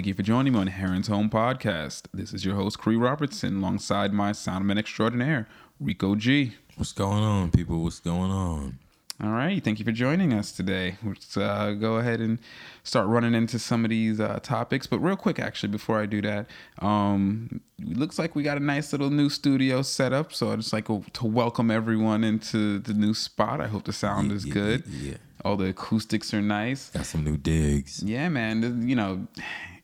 thank you for joining me on Heron's Home Podcast. This is your host, Cree Robertson, alongside my soundman extraordinaire, Rico G. What's going on, people? What's going on? All right, thank you for joining us today. Let's uh, go ahead and start running into some of these uh, topics. But real quick, actually, before I do that, um, looks like we got a nice little new studio set up. So I just like to welcome everyone into the new spot. I hope the sound Yeah, is yeah, good. yeah. All the acoustics are nice. Got some new digs. Yeah, man. You know,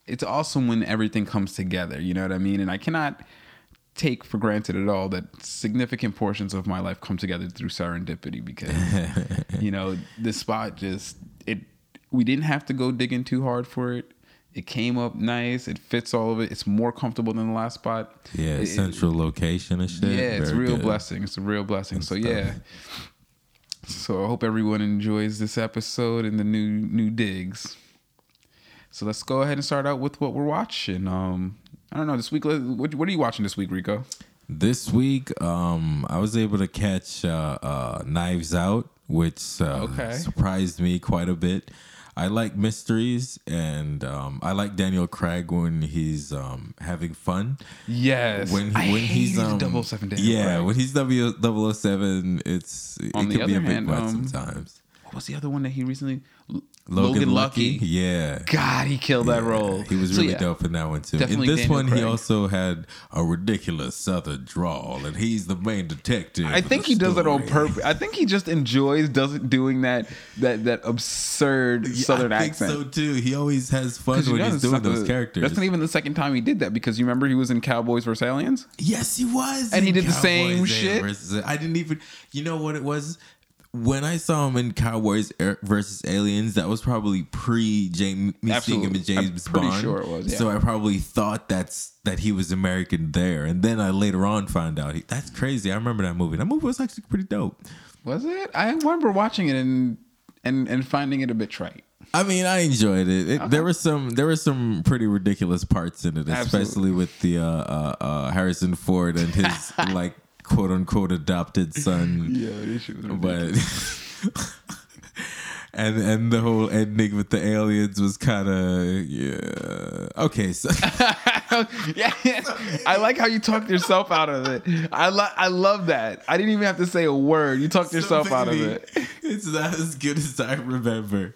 it's awesome when everything comes together. You know what I mean? And I cannot take for granted at all that significant portions of my life come together through serendipity because you know this spot just it we didn't have to go digging too hard for it it came up nice it fits all of it it's more comfortable than the last spot Yeah, It- central location and shit. yeah, it's a real good. blessing. It's a real blessing. So yeah. So I hope everyone enjoys this episode and the new new digs. So let's go ahead and start out with what we're watching. Um, I don't know this week. What, what are you watching this week, Rico? This week, um, I was able to catch uh, uh, Knives Out, which uh, Okay. surprised me quite a bit. I like mysteries, and um, I like Daniel Craig when he's um, having fun. Yes. When I when he's um, Double Seven Daniel yeah, Craig. when he's W 007, it's On it the can be a hand, much um, sometimes. what was the other one that he recently? L- Logan, Lucky, yeah. God, he killed that role. He was So, really yeah. dope in that one too. Definitely in this Daniel one, Craig. he also had a ridiculous southern drawl, and he's the main detective. I think he does it on purpose. I think he just enjoys does it doing that that that absurd Yeah, southern I think accent. so too. He always has fun when he's doing those the- characters. That's not even the second time he did that because you remember he was in Cowboys vs Aliens. yes, he was, And he did the same shit? versus- I didn't even. You know what it was? When I saw him in Cowboys versus Aliens, that was probably pre James me seeing him in Absolutely. I'm James pretty Bond. sure it was, yeah. So I probably thought that's that he was American there, and then I later on found out he, that's crazy. I remember that movie. That movie was actually pretty dope. Was it? I remember watching it and and and finding it a bit trite. I mean, I enjoyed it. it There were some there were some pretty ridiculous parts in it, especially Absolutely. with the uh, uh, uh, Harrison Ford and his like quote unquote adopted son. Yeah, this shit was but and and the whole ending with the aliens was kind of yeah okay. So yeah, yeah. I like how you talked yourself out of it. I lo- I love that. I didn't even have to say a word. You talked yourself out of it. It's not as good as I remember.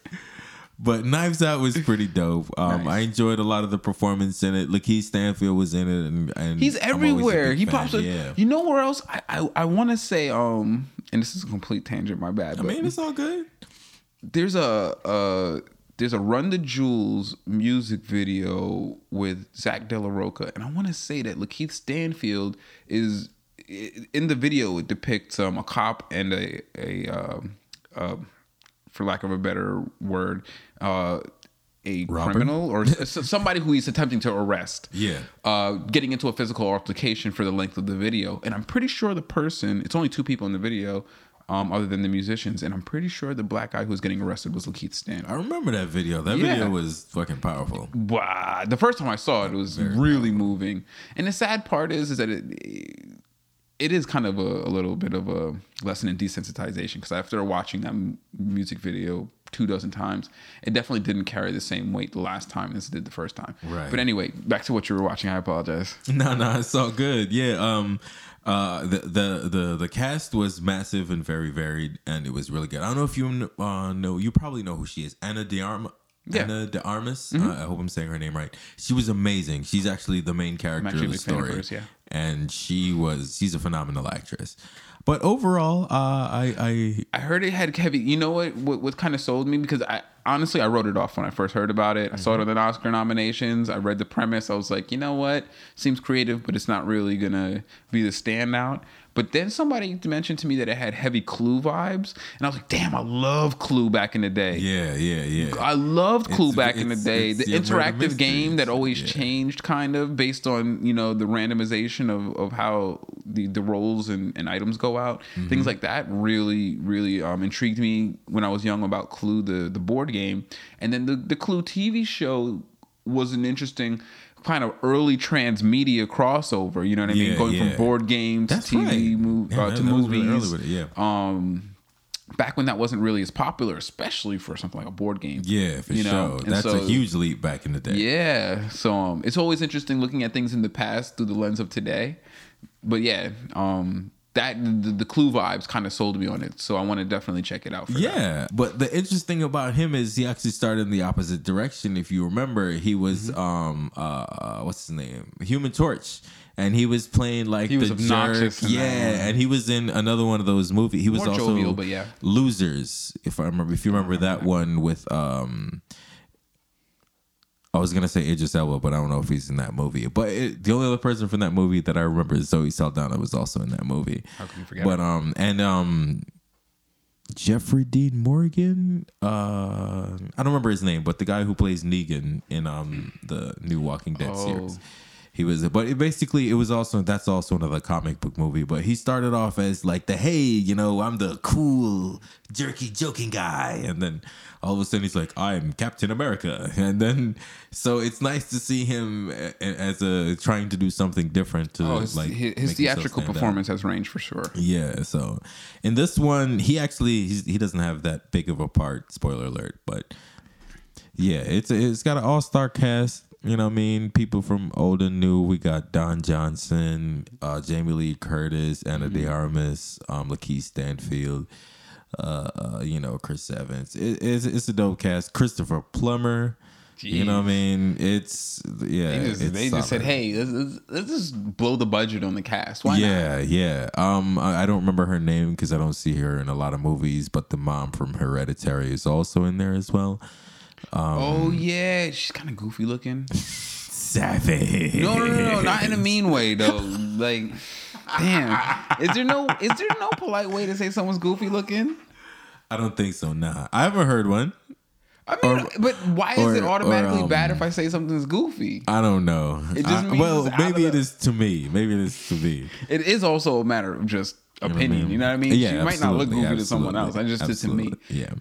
But Knives Out was pretty dope. Um, Nice. I enjoyed a lot of the performance in it. LaKeith Stanfield was in it, and, and He's I'm always a everywhere. He pops up. Yeah, You know where else? I I, I want to say um, and this is a complete tangent. My bad. I mean it's all good. there's a uh there's a Run the Jewels music video with Zack De La Rocha, and I want to say that LaKeith Stanfield is in the video. It depicts um, a cop and a a um, uh, for lack of a better word, uh, a criminal or somebody who he's attempting to arrest. Yeah. Uh, getting into a physical altercation for the length of the video, and I'm pretty sure the person. It's only two people in the video. Um, other than the musicians, and I'm pretty sure the black guy who was getting arrested was LaKeith Stanfield. I remember that video. That Yeah. video was fucking powerful. wow the first time i saw it it was really moving and the sad part is is that it it is kind of a, a little bit of a lesson in desensitization because after watching that m- music video two dozen times it definitely didn't carry the same weight the last time as it did the first time Right. but anyway back to what you were watching i apologize No, no, it's all good. Yeah. Um. Uh. The the the the cast was massive and very varied, and it was really good. I don't know if you uh, know. You probably know who she is. Anna De Arma. Yeah. Mm-hmm. Ana de Armas. Uh, I hope I'm saying her name right. She was amazing. She's actually the main character of the story. hers, yeah. And she was. She's a phenomenal actress. But overall, uh, I I I heard it had heavy. You know what? What, what kind of sold me because I honestly I wrote it off when I first heard about it. I saw it on the Oscar nominations. I read the premise. I was like, you know what? Seems creative, but it's not really gonna be the standout. But then somebody mentioned to me that it had heavy Clue vibes, and I was like, damn, I love Clue back in the day. yeah yeah yeah. I loved Clue It's- back in the day. it's The murder interactive game that always Yeah. changed kind of based on, you know, the randomization of, of how the, the roles and, and items go out. Mm-hmm. Things like that really, really um, intrigued me when I was young about Clue, the, the board game. And then the, the Clue TV show was an interesting kind of early transmedia crossover. You know what I mean? Yeah, Going yeah. from board game to That's TV right. move, Yeah, uh, to movies. really early with it, yeah. Um, back when that wasn't really as popular, especially for something like a board game. Yeah, for You know, sure. and That's a huge leap back in the day. Yeah. So um, it's always interesting looking at things in the past through the lens of today. But yeah, um, that the, the clue vibes kind of sold me on it. So I want to definitely check it out. For that. Yeah, but the interesting about him is he actually started in the opposite direction. If you remember, he was Mm-hmm. um uh what's his name, Human Torch, and he was playing like He was the obnoxious jerk. Yeah, and he was in another one of those movies. He was More also jovial, but yeah. Losers. If I remember, if you remember that one with um. I was gonna say Idris Elba, but I don't know if he's in that movie. But it, the only other person from that movie that I remember is Zoe Saldana was also in that movie. How can you forget? But um and um Jeffrey Dean Morgan, uh I don't remember his name, but the guy who plays Negan in um the new Walking Dead Oh. series. He was but it basically it was also that's also another comic book movie, but he started off as like the hey, you know, I'm the cool jerky joking guy and then all of a sudden he's like I'm Captain America. And then so it's nice to see him as a trying to do something different to oh, his, like his, his theatrical stand out. performance has range for sure. Yeah, so in this one, he actually he's, he doesn't have that big of a part. Spoiler alert, but yeah, it's it's got an all star cast. You know, what I mean, people from old and new. We got Don Johnson, uh, Jamie Lee Curtis, Ana de Armas, um, LaKeith Stanfield. Uh, uh, you know, Chris Evans. It, it's it's a dope cast. Christopher Plummer. You know what I mean? It's yeah. They just, it's they just said, "Hey, let's, let's, let's just blow the budget on the cast." Why not? yeah, yeah. Um, I, I don't remember her name because I don't see her in a lot of movies. But the mom from Hereditary is also in there as well. oh yeah, she's kind of goofy looking. Savage. No, no, no, no, not in a mean way though. Like, damn, is there no is there no polite way to say someone's goofy looking? I don't think so. Nah, I haven't heard one. I mean, but why is it automatically or, um, bad if I say something's goofy? I don't know. It just I- means well, maybe it the- is to me. Maybe it is to me. It is also a matter of just what I opinion. mean? You know what I mean? Yeah, she might not look absolutely, goofy to someone else. I absolutely, just to me. Yeah.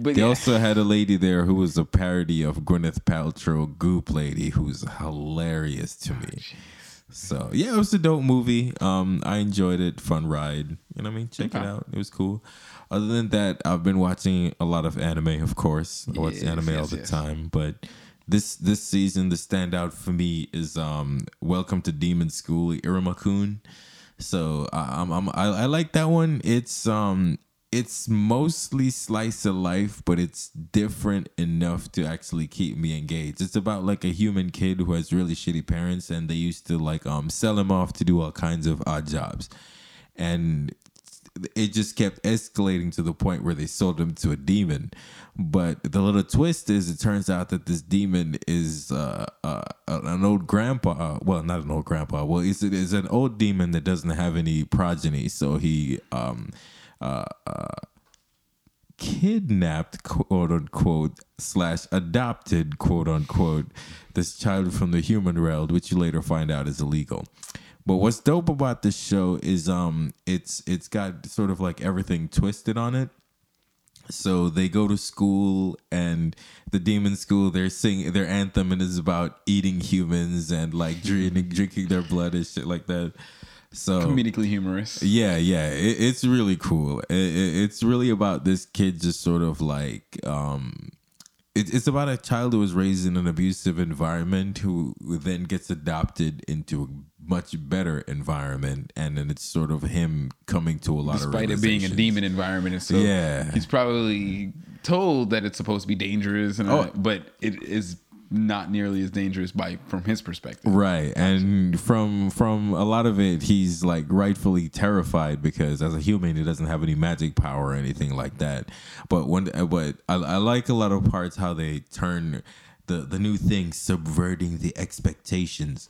But They yeah. also had a lady there who was a parody of Gwyneth Paltrow, Goop Lady, who's hilarious to me. So yeah, it was a dope movie. Um, I enjoyed it. Fun ride. You know what I mean? Check it out. It was cool. Other than that, I've been watching a lot of anime. Of course, I watch Yes, anime all the yes. time. But this this season, the standout for me is um, Welcome to Demon School, Iruma-kun. So I, I'm, I'm I, I like that one. It's um it's mostly slice of life, but it's different enough to actually keep me engaged. It's about like a human kid who has really shitty parents, and they used to like um sell him off to do all kinds of odd jobs, and it just kept escalating to the point where they sold him to a demon. But the little twist is, it turns out that this demon is uh, uh, an old grandpa. Uh, well, not an old grandpa. Well, it's, it is an old demon that doesn't have any progeny. So he um, uh, kidnapped, quote unquote, slash adopted, quote unquote, this child from the human realm, which you later find out is illegal. But what's dope about this show is um it's it's got sort of like everything twisted on it. So they go to school and the demon school they're singing their anthem and is about eating humans and like drinking drinking their blood and shit like that. So comedically humorous. yeah, yeah, it, it's really cool. It, it, it's really about this kid just sort of like um, it, it's about a child who was raised in an abusive environment who then gets adopted into a much better environment, and then it's sort of him coming to a lot of Despite it being a demon environment, and so Yeah. he's probably told that it's supposed to be dangerous, and all Oh. that, but it is not nearly as dangerous by from his perspective. Right, and from from a lot of it, he's like rightfully terrified because as a human, he doesn't have any magic power or anything like that. But when, but I, I like a lot of parts how they turn the the new thing, subverting the expectations.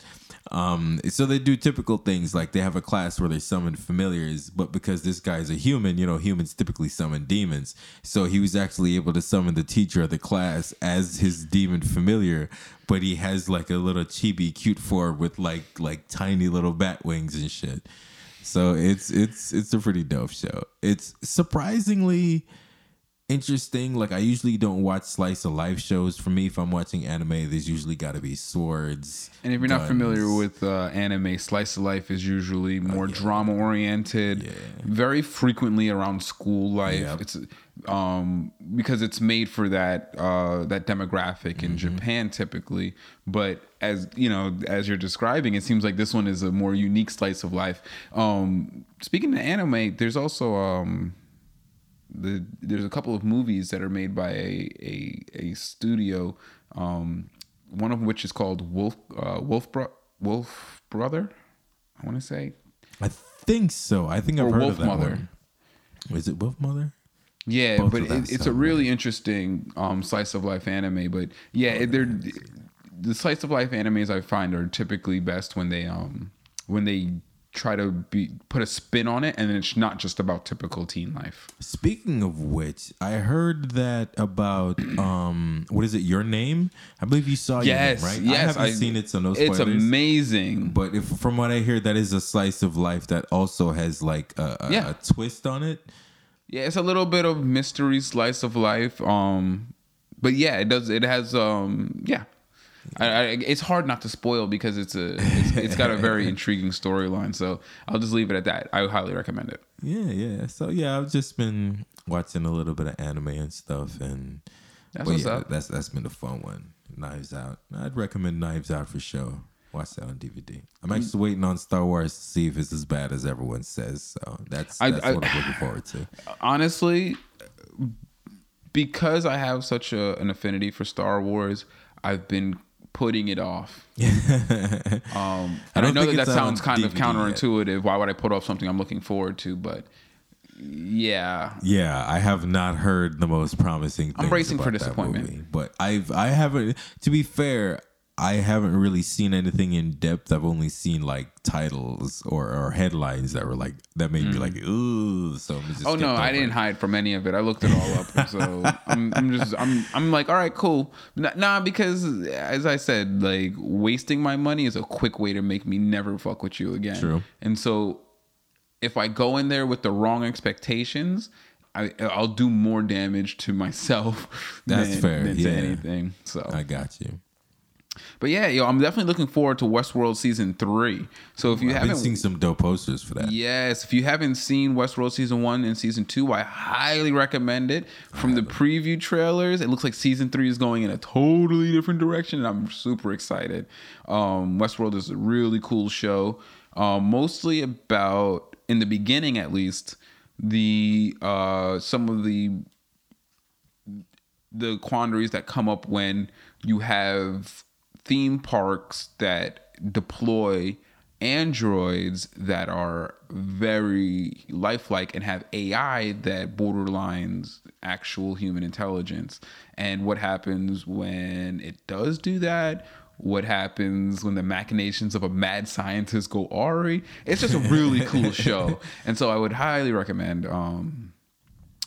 Um, so they do typical things like they have a class where they summon familiars, but because this guy is a human, you know, humans typically summon demons. So he was actually able to summon the teacher of the class as his demon familiar, but he has like a little chibi cute form with like like tiny little bat wings and shit. So it's it's it's a pretty dope show. It's surprisingly interesting. Like I usually don't watch slice of life shows. For me, if I'm watching anime, there's usually got to be swords. And if you're not familiar with uh, anime, slice of life is usually more drama oriented, Yeah. very frequently around school life. Yep. It's um, because it's made for that uh, that demographic in Mm-hmm. Japan typically. But as you know, as you're describing, it seems like this one is a more unique slice of life. Um, speaking of anime, there's also um, the there's a couple of movies that are made by a a, a studio. Um, one of which is called Wolf uh, Wolf Bro- Wolf Brother. I want to say I think so. I think I've heard Wolf of that Mother. one. Is it Wolf Mother? Yeah, Both but it, it's a really interesting um, slice of life anime. But yeah, it, they're the slice of life animes I find are typically best when they um when they try to be put a spin on it and it's not just about typical teen life. Speaking of which, I heard that about um what is it? Your name? I believe you saw Yes, your name, right? yes, I haven't seen it, so no spoilers. It's amazing. But if from what I hear, that is a slice of life that also has like a, a, Yeah. a twist on it. Yeah, it's a little bit of mystery slice of life. Um, but yeah, it does. It has. Um, yeah, I, I, it's hard not to spoil because it's a. It's, it's got a very intriguing storyline. So I'll just leave it at that. I highly recommend it. Yeah, yeah. So yeah, I've just been watching a little bit of anime and stuff, and That's yeah, up. that's that's been a fun one. Knives Out. I'd recommend Knives Out for sure. Watch that on DVD. I'm mm. actually waiting on Star Wars to see if it's as bad as everyone says. So that's that's I- what I'm looking forward to. Honestly, because I have such a, an affinity for Star Wars, I've been putting it off. Um, and I, don't know that that sounds kind of DVD yet. counterintuitive. Why would I put off something I'm looking forward to? But yeah, Yeah, I have not heard the most promising. Things bracing for disappointment. movie, but I've I haven't. To be fair, I haven't really seen anything in depth. I've only seen like titles or, or headlines that were like that made me like ooh. So I'm just Mm. Oh no, skipped I didn't hide from any of it. I looked it all up. So I'm, I'm just I'm I'm like, all right, cool. Nah, because as I said, like wasting my money is a quick way to make me never fuck with you again. True. And so if I go in there with the wrong expectations, I I'll do more damage to myself That's than, fair, than yeah. to anything. So I got you. But yeah, yo, I'm definitely looking forward to Westworld season three. So if you I've haven't seen some dope posters for that. Yes, if you haven't seen Westworld season one and season two, I highly recommend it. From the preview trailers, it looks like season three is going in a totally different direction, and I'm super excited. Um, Westworld is a really cool show, um, mostly about, in the beginning at least, the uh, some of the the quandaries that come up when you have theme parks that deploy androids that are very lifelike and have AI that borderlines actual human intelligence. And what happens when it does do that? What happens when the machinations of a mad scientist go awry? It's just a really cool show. And so I would highly recommend um,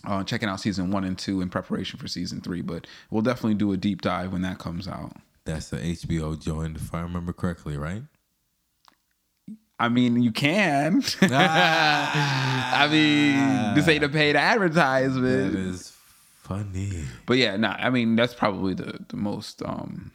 uh, checking out season one and two in preparation for season three. But we'll definitely do a deep dive when that comes out. That's the HBO joint, if I remember correctly, right? I mean, you can. I mean, this ain't a paid advertisement. is funny. But yeah, nah, I mean, that's probably the, the most um,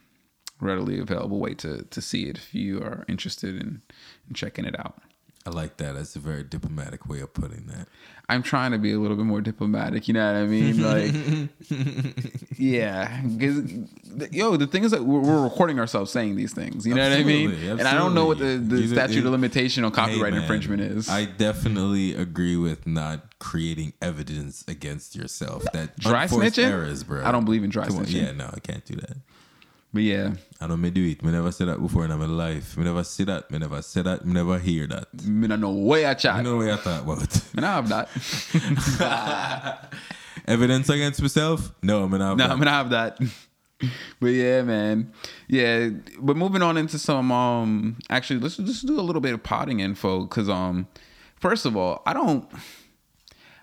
readily available way to, to see it if you are interested in, in checking it out. I like that. That's a very diplomatic way of putting that. I'm trying to be a little bit more diplomatic. You know what I mean? Like, yeah. yo, the thing is that we're, we're recording ourselves saying these things. You know what I mean? Absolutely, And I don't know what the, the You- statute of limitation on copyright Hey, man, infringement is. I definitely agree with not creating evidence against yourself. That Dry snitching? errors, bro. I don't believe in dry Come on, snitching. Yeah, no, I can't do that. But yeah, I don't me do it. Me never said that before in my life. Me never see that. Me never say that. Me never hear that. I know way I chat. know what I thought about. Man, I have that. Evidence against myself? No, I mean, no, I'm gonna have that. But yeah, man. Yeah, but moving on into some um actually let's just do a little bit of potting info cuz um first of all, I don't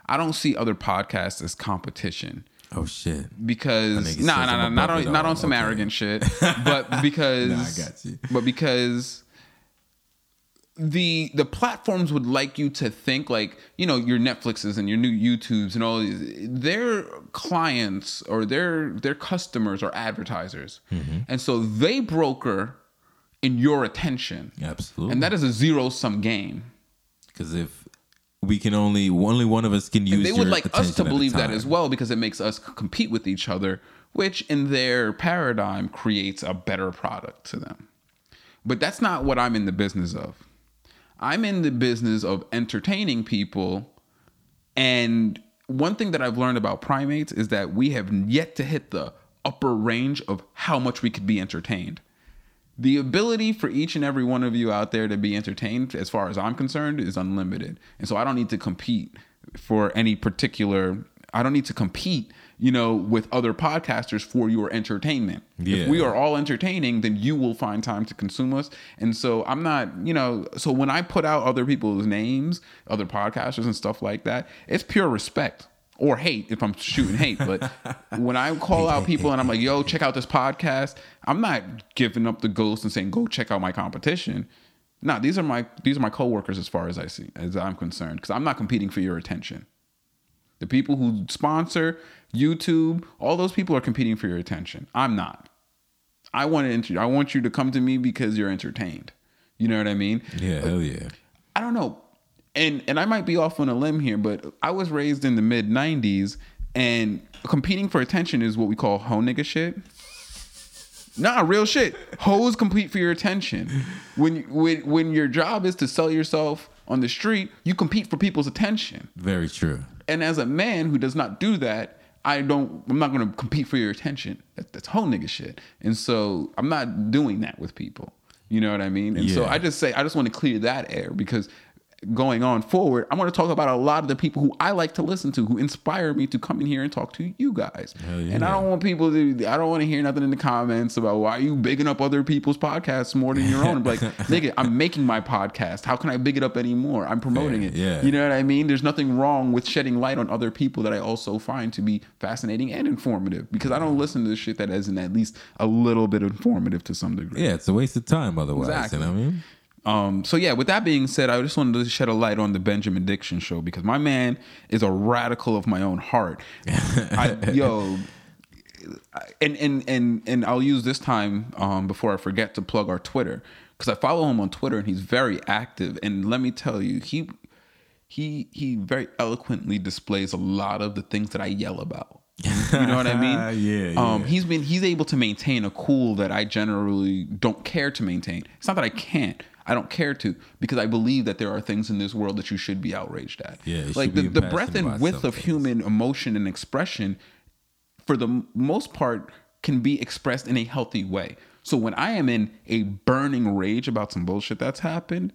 I don't see other podcasts as competition Oh shit. because nah, nah, nah, not on not on some Okay. arrogant shit, but because Nah, I got you. But because the the platforms would like you to think like you know your Netflixes and your new YouTubes and all these their clients or their their customers are advertisers, mm-hmm. and so they broker in your attention, Absolutely. and that is a zero sum game. Because if we can only only one of us can use, they would like us to believe that as well because it makes us compete with each other which in their paradigm creates a better product to them. But that's not what i'm in the business of. I'm in the business of entertaining people. And one thing that i've learned about primates is that we have yet to hit the upper range of how much we could be entertained the ability for each and every one of you out there to be entertained, as far as I'm concerned, is unlimited. And so I don't need to compete for any particular, I don't need to compete, you know, with other podcasters for your entertainment. Yeah. If we are all entertaining, then you will find time to consume us. And so I'm not, you know, so when I put out other people's names, other podcasters and stuff like that, it's pure respect or hate if I'm shooting hate. But when I call out people and I'm like, yo, check out this podcast, I'm not giving up the ghost and saying, go check out my competition. No, these are my these are my coworkers as far as I see, as I'm concerned, because I'm not competing for your attention. The people who sponsor YouTube, all those people are competing for your attention. I'm not. I want to enter, I want you to come to me because you're entertained. You know what I mean? Yeah, hell yeah. I don't know. And and I might be off on a limb here, but I was raised in the mid '90s, and competing for attention is what we call hoe nigga shit. Nah, real shit. Hoes compete for your attention. When when when your job is to sell yourself on the street, you compete for people's attention. Very true. And as a man who does not do that, I don't. I'm not going to compete for your attention. That, that's whole nigga shit. And so I'm not doing that with people. You know what I mean? And so I just say I just want to clear that air because going on forward, I want to talk about a lot of the people who I like to listen to, who inspire me to come in here and talk to you guys. Hell And I don't want people to. I don't want to hear nothing in the comments about why are you bigging up other people's podcasts more than your own. I'm like, nigga, I'm making my podcast. How can I big it up anymore? I'm promoting Fair, it. yeah. You know what I mean? There's nothing wrong with shedding light on other people that I also find to be fascinating and informative because I don't listen to this shit that isn't at least a little bit informative to some degree. Yeah, it's a waste of time otherwise. Exactly. You know what I mean? Um, so yeah, with that being said, I just wanted to shed a light on the Benjamin Dixon show because my man is a radical of my own heart. I, yo, and and and and I'll use this time um, before I forget to plug our Twitter because I follow him on Twitter and he's very active. And let me tell you, he he he very eloquently displays a lot of the things that I yell about. You know what I mean? Yeah, Um, yeah. he's been he's able to maintain a cool that I generally don't care to maintain. It's not that I can't. I don't care to because I believe that there are things in this world that you should be outraged at. Yeah, like the, the breadth and width of things. human emotion and expression, for the most part, can be expressed in a healthy way. So when I am in a burning rage about some bullshit that's happened,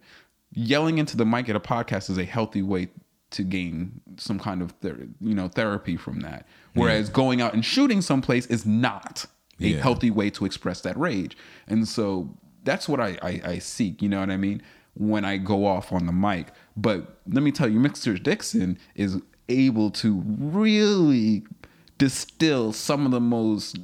yelling into the mic at a podcast is a healthy way to gain some kind of ther- you know therapy from that. Whereas going out and shooting someplace is not a Yeah. healthy way to express that rage. And so that's what I, I, I seek, you know what I mean? When I go off on the mic. But let me tell you, Mr. Dixon is able to really distill some of the most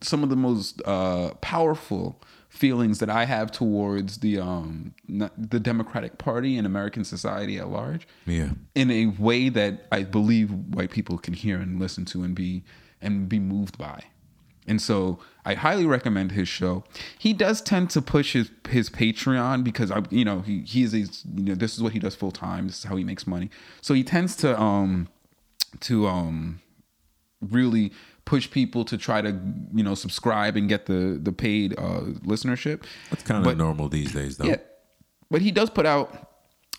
some of the most uh, powerful feelings that I have towards the um the Democratic Party and American society at large Yeah. in a way that I believe white people can hear and listen to and be and be moved by. And so I highly recommend his show. He does tend to push his his Patreon because I you know he he is a, you know this is what he does full time. This is how he makes money. So he tends to um to um really push people to try to you know subscribe and get the the paid uh listenership. That's kind of normal these days, though. yeah. But he does put out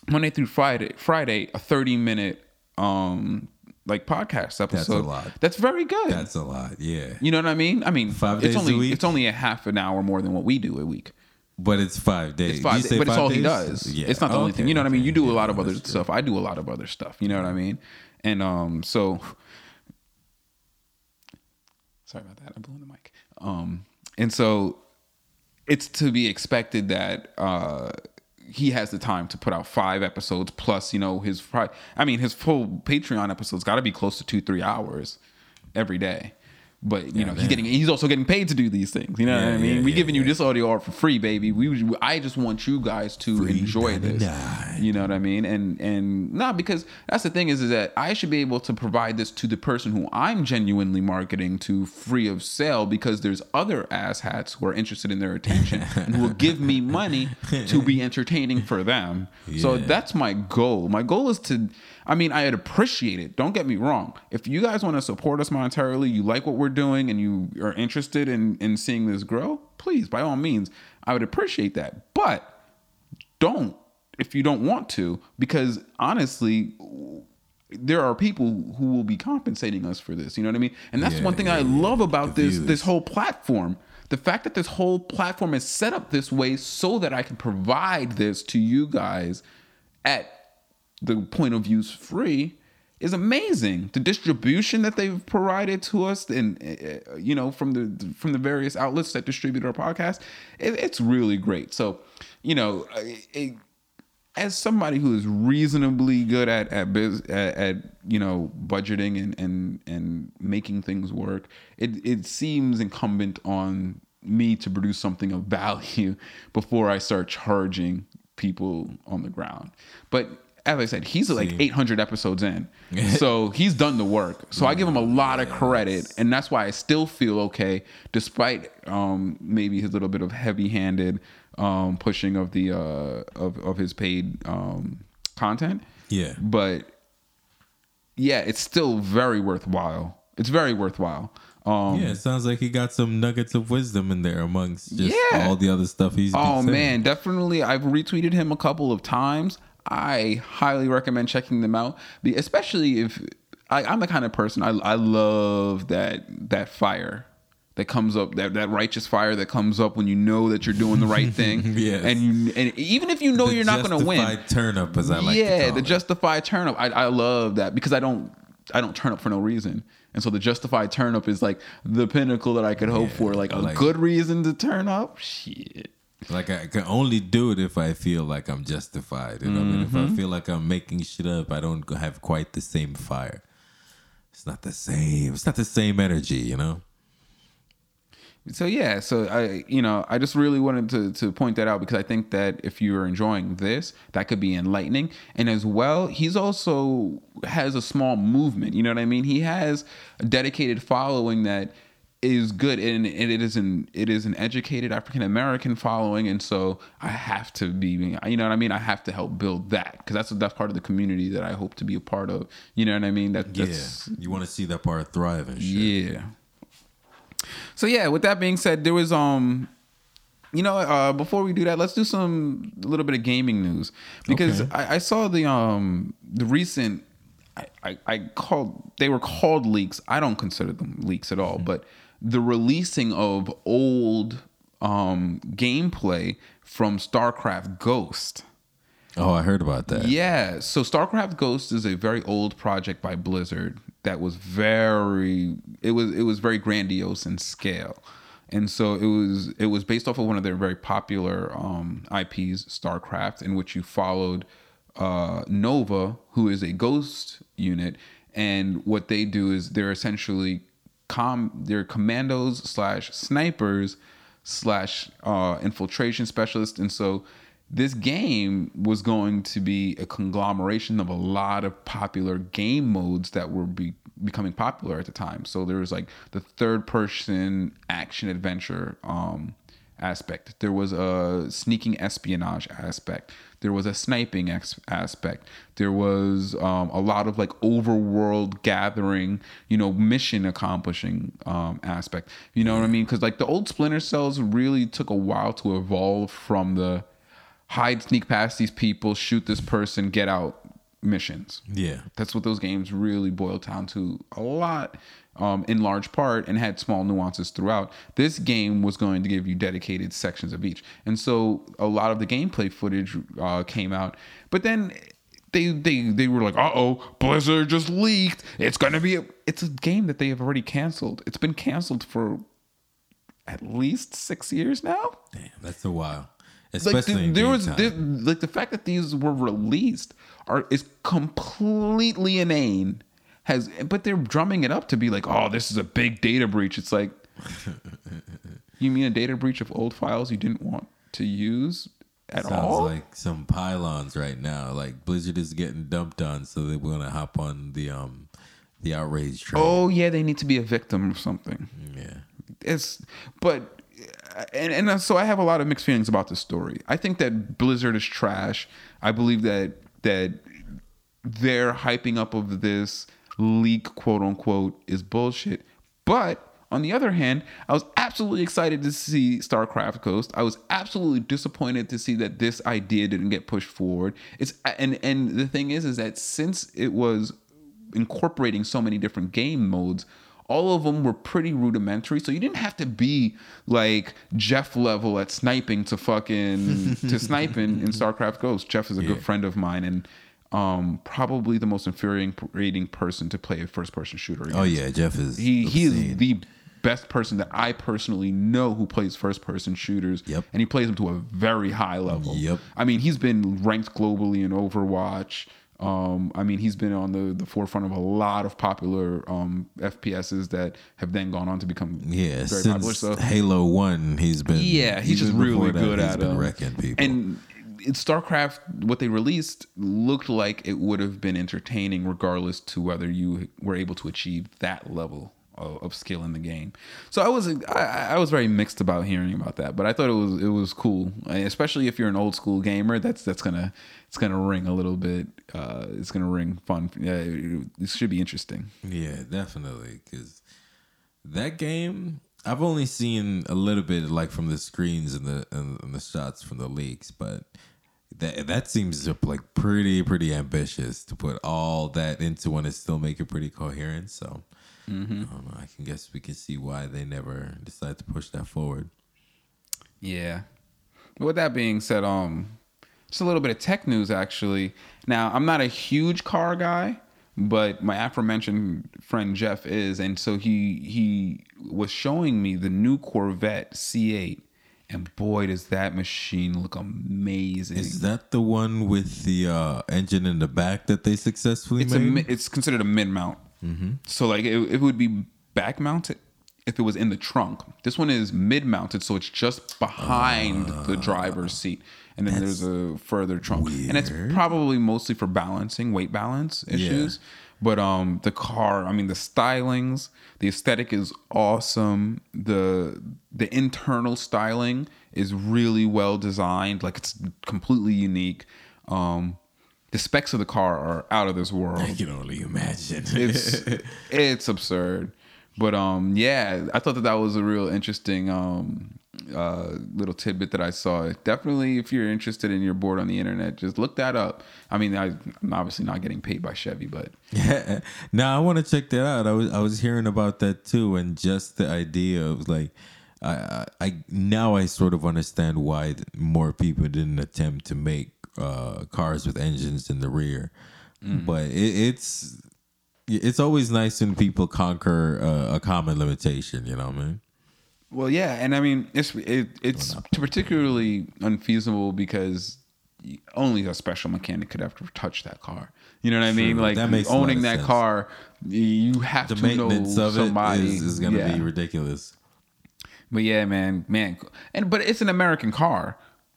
Monday through Friday, Friday, a 30 minute um like podcast episode. That's a lot. That's very good. That's a lot. Yeah. you know what I mean? I mean, Five it's days a only week? it's only a half an hour more than what we do a week. But it's five days. It's five, but it's all he does. Yeah. It's not the only Okay, thing. You know what I mean? You do a lot of other true. stuff. I do a lot of other stuff. You know what I mean? And um, so sorry about that. I blew in the mic. Um, and so it's to be expected that uh he has the time to put out five episodes plus you know his i mean his full patreon episodes got to be close to two three hours every day but you Yeah, know he's getting he's also getting paid to do these things. You know what I mean? yeah, we yeah, giving you this audio art for free, baby. We I just want you guys to Free enjoy this. 99. You know what I mean? And and not because that's the thing is is that I should be able to provide this to the person who I'm genuinely marketing to free of sale because there's other asshats who are interested in their attention and who will give me money to be entertaining for them. So that's my goal. My goal is to I mean, I'd appreciate it. Don't get me wrong. If you guys want to support us monetarily, you like what we're doing and you are interested in in seeing this grow, please by all means, I would appreciate that. But don't if you don't want to because honestly there are people who will be compensating us for this you know what i mean and that's Yeah, one thing yeah, i love about this views. this whole platform the fact that this whole platform is set up this way so that i can provide this to you guys at the point of use free is amazing. The distribution that they've provided to us, and uh, you know, from the from the various outlets that distribute our podcast, it, it's really great. So, you know, it- as somebody who is reasonably good at at, biz, at, at you know budgeting and and and making things work, it it seems incumbent on me to produce something of value before I start charging people on the ground. But as I said, he's like See. 800 episodes in, so he's done the work. So I give him a lot of credit, and that's why I still feel okay, despite um, maybe his little bit of heavy-handed um, pushing of the uh, of of his paid um, content. Yeah. but yeah, it's still very worthwhile. It's very worthwhile. Um, Yeah, it sounds like he got some nuggets of wisdom in there amongst just Yeah. all the other stuff he's. Oh man, definitely. I've retweeted him a couple of times. I highly recommend checking them out, especially if I, I'm the kind of person I, I love that that fire that comes up that that righteous fire that comes up when you know that you're doing the right thing. Yes. and you and even if you know The you're not going to win, turn up, as I like. yeah, to call the it. justified turn up. I, I love that because I don't I don't turn up for no reason. And so the justified turn up is like the pinnacle that I could hope Yeah, for. Like a like- good reason to turn up. Shit. Like I can only do it if I feel like I'm justified. You know, what I mean, if Mm-hmm. I feel like I'm making shit up, I don't have quite the same fire. It's not the same. It's not the same energy. You know. So yeah, so I you know I just really wanted to to point that out because I think that if you're enjoying this, that could be enlightening, and as well, he's also has a small movement. You know what I mean? He has a dedicated following that is good, and it is an it is an educated African American following, and so I have to be you know what I mean? I have to help build that because that's that's part of the community that I hope to be a part of. You know what I mean? That that's yeah. You want to see that part thrive and shit. yeah. So yeah, with that being said, there was um you know, uh, before we do that, let's do some a little bit of gaming news because Okay. I, I saw the um the recent I, I, I called they were called leaks. I don't consider them leaks at all, but the releasing of old um gameplay from StarCraft Ghost. Oh, I heard about that. Yeah. So StarCraft Ghost is a very old project by Blizzard that was very it was it was very grandiose in scale. And so it was it was based off of one of their very popular um, IPs, StarCraft, in which you followed uh, Nova, who is a ghost unit, and what they do is they're essentially com they're commandos slash snipers slash uh, infiltration specialists, and so this game was going to be a conglomeration of a lot of popular game modes that were be, becoming popular at the time. So there was like the third person action adventure um, aspect. There was a sneaking espionage aspect. There was a sniping ex- aspect. There was um, a lot of like overworld gathering, you know, mission accomplishing um, aspect. You know what I mean? Because like the old Splinter Cells really took a while to evolve from the hide, sneak past these people, shoot this person, get out missions. Yeah. That's what those games really boiled down to a lot, um, in large part, and had small nuances throughout. This game was going to give you dedicated sections of each, and so a lot of the gameplay footage uh, came out. But then they they they were like, "Uh oh, Blizzard just leaked. It's gonna be a it's a game that they have already canceled. It's been canceled for at least six years now." Damn, that's a while. like Especially the- in there was there, like the fact that these were released are is completely inane has, but they're drumming it up to be like, oh, this is a big data breach. It's like, you mean a data breach of old files you didn't want to use at Sounds all? like some pylons right now. Like Blizzard is getting dumped on, so they're gonna hop on the um the outrage train. oh yeah, they need to be a victim of something. yeah. it's but and and so I have a lot of mixed feelings about this story. I think that Blizzard is trash. I believe that that their hyping up of this leak, quote unquote, is bullshit. But on the other hand, I was absolutely excited to see StarCraft Ghost. I was absolutely disappointed to see that this idea didn't get pushed forward. It's and and the thing is, is that since it was incorporating so many different game modes, all of them were pretty rudimentary. So you didn't have to be like Jeff level at sniping to fucking to sniping in StarCraft Ghost. Jeff is a good friend of mine and um probably the most infuriating person to play a first person shooter. Oh yeah, Jeff is He he is the best person that I personally know who plays first person shooters. Yep. And he plays them to a very high level. Yep. I mean, he's been ranked globally in Overwatch. Um, I mean, he's been on the, the forefront of a lot of popular um, FPSs that have then gone on to become yeah. very Since popular. So Halo One, he's been yeah, he's just really that, good he's at been wrecking people. And StarCraft, what they released looked like it would have been entertaining, regardless to whether you were able to achieve that level of, of skill in the game. So I was I, I was very mixed about hearing about that, but I thought it was it was cool, especially if you're an old school gamer. That's that's gonna it's gonna ring a little bit. Uh, it's gonna ring fun. Yeah, it should be interesting. Yeah, definitely. Because that game, I've only seen a little bit, like from the screens and the and the shots from the leaks, but that that seems like pretty pretty ambitious to put all that into one and still make it pretty coherent. So Mm-hmm. I. I can guess we can see why they never decided to push that forward. Yeah. With that being said, um, just a little bit of tech news actually. Now, I'm not a huge car guy, but my aforementioned friend Jeff is, and so he he was showing me the new Corvette C8, and boy, does that machine look amazing! Is that the one with the uh, engine in the back that they successfully it's made? mi- it's considered a mid mount. So like it, it would be back mounted if it was in the trunk. This one is mid mounted, so it's just behind the driver's seat, and then there's a further trunk, and it's probably mostly for balancing, weight balance issues. But um, the car, I mean, the stylings, the aesthetic is awesome. the The internal styling is really well designed. Like it's completely unique. Um, the specs of the car are out of this world I can only imagine. it's it's absurd but um yeah i thought that that was a real interesting um uh little tidbit that i saw definitely if you're interested and you're bored on the internet just look that up i mean I, i'm obviously not getting paid by chevy but Yeah. Now I want to check that out. I was I was hearing about that too, and just the idea of like, I I, now I sort of understand why more people didn't attempt to make uh, cars with engines in the rear, but it, it's it's always nice when people conquer uh, a common limitation. You know what I mean? Well, yeah, and I mean it's it, it's particularly unfeasible because only a special mechanic could ever touch that car. You know what I mean? True. Like That owning that sense. car, you have The to maintenance know of somebody it is, is going to Yeah. be ridiculous. But yeah, man, man, and but it's an American car,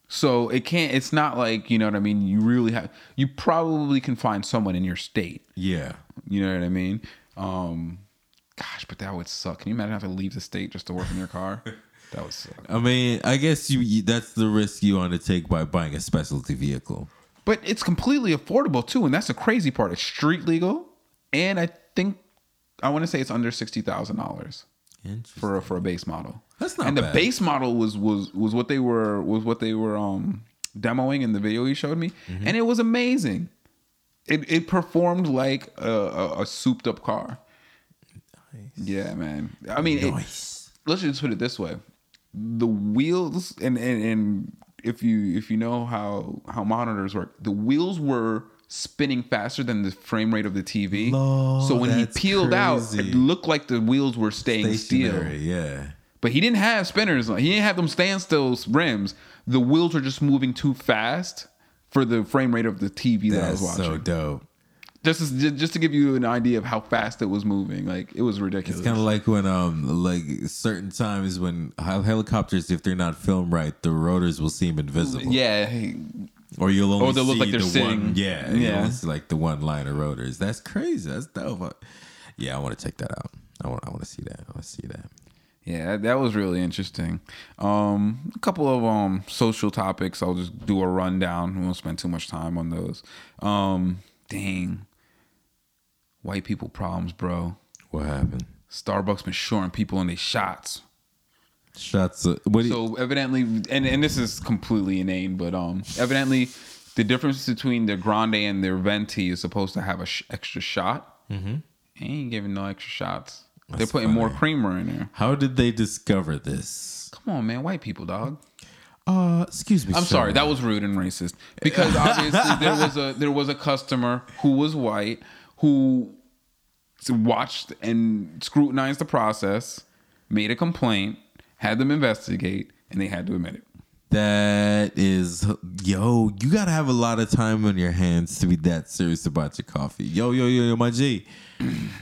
so it can't. It's not like you know what I mean. You really have. You probably can find someone in your state. Yeah. You know what I mean? Um, gosh, but that would suck. Can you imagine having to leave the state just to work in your car? that would suck. I mean, I guess you, you that's the risk you want to take by buying a specialty vehicle. But it's completely affordable too, and that's the crazy part. It's street legal, and I think I want to say it's under sixty thousand dollars for a, for a base model. That's not and bad. the base model was was was what they were was what they were um demoing in the video he showed me, Mm-hmm. and it was amazing. It it performed like a, a, a souped up car. Yeah, man. I mean, it- let's just put it this way: the wheels and and, and if you if you know how how monitors work, the wheels were spinning faster than the frame rate of the TV. Lord, so when he that's peeled out, it looked like the wheels were staying still. Yeah. But he didn't have spinners. He didn't have them standstill rims. The wheels were just moving too fast for the frame rate of the TV that I was watching. so dope. Just as, just to give you an idea of how fast it was moving, like it was ridiculous. It's kind of like when um like certain times when helicopters if they're not filmed right, the rotors will seem invisible. yeah, Or you'll only Or they'll look like they're the sitting. one. Yeah, Yeah. like the one line of rotors. That's crazy. That's dope. Yeah, I want to check that out. I want. I want to see that. I want to see that. Yeah, that, that was really interesting. Um, a couple of um social topics. I'll just do a rundown. We won't spend too much time on those. Um, dang, white people problems, bro. What happened? Starbucks been shorting people on their shots. Shots. Of, what? do you, So evidently, and and this is completely inane, but um, evidently, the difference between their grande and their venti is supposed to have a sh- extra shot. Mm-hmm. Ain't giving no extra shots. They're That's putting more funny. creamer in there. how did they discover this? Come on, man, white people, dog. Uh, excuse me. I'm sir. sorry, that was rude and racist. Because obviously there was a there was a customer who was white who watched and scrutinized the process, made a complaint, had them investigate, and they had to admit it. That is, yo, you gotta have a lot of time on your hands to be that serious about your coffee. Yo, yo, yo, yo, my G.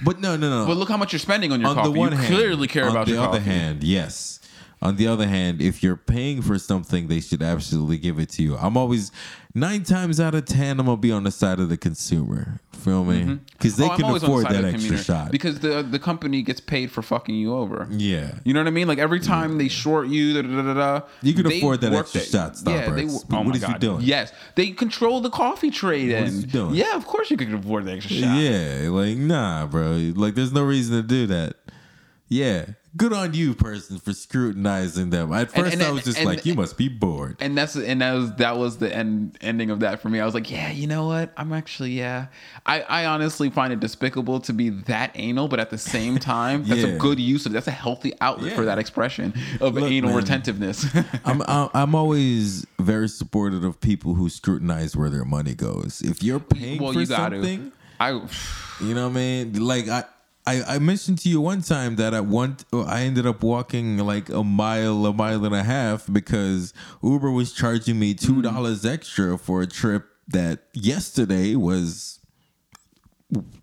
But no, no, no. But look how much you're spending on your on coffee. the one you hand, clearly care on about the your other coffee. hand, yes. On the other hand, if you're paying for something, they should absolutely give it to you. I'm always nine times out of ten, I'm gonna be on the side of the consumer. Feel me? Mm-hmm. Because they Oh, can afford that extra commuter shot. because the the company gets paid for fucking you over. yeah. You know what I mean? Like every time they short you, da, da, da, da, da, You can afford that extra shot, Yeah, they. Oh What is you doing? Yes, they control the coffee trade. What and doing? Yeah, of course you can afford the extra shot. Yeah, like nah, bro. Like there's no reason to do that. Yeah, good on you, person, for scrutinizing them. At first, and- I was just and- like, you must be bored. And that's and that was that was the end ending of that for me. I was like, yeah, you know what? I'm actually yeah. I I honestly find it despicable to be that anal, but at the same time, that's Yeah. a good use of that's a healthy outlet for that expression of Look, anal man. retentiveness. I'm I'm I'm always very supportive of people who scrutinize where their money goes. If you're paying well, for you something, to. I you know what I mean. Like I. I, I mentioned to you one time that I want I ended up walking like a mile, a mile and a half because Uber was charging me two mm. dollars extra for a trip that yesterday was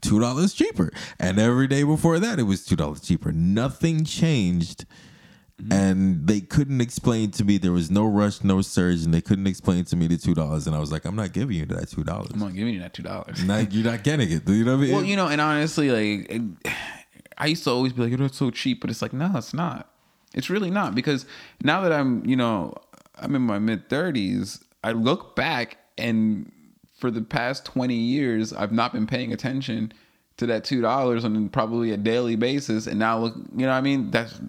two dollars cheaper, and every day before that it was two dollars cheaper. Nothing changed, Mm-hmm. and they couldn't explain to me there was no rush, no surge, and they couldn't explain to me the two dollars. And I was like, I'm not giving you that two dollars. I'm not giving you that two dollars. You're not getting it. Do You know what I mean? Well, you know, and honestly, like it, I used to always be like, "Oh, that's so cheap," but it's like, no, it's not. It's really not because now that I'm, you know, I'm in my mid 30s, I look back and for the past 20 years, I've not been paying attention to that two dollars on probably a daily basis, and now look, you know, what I mean, that's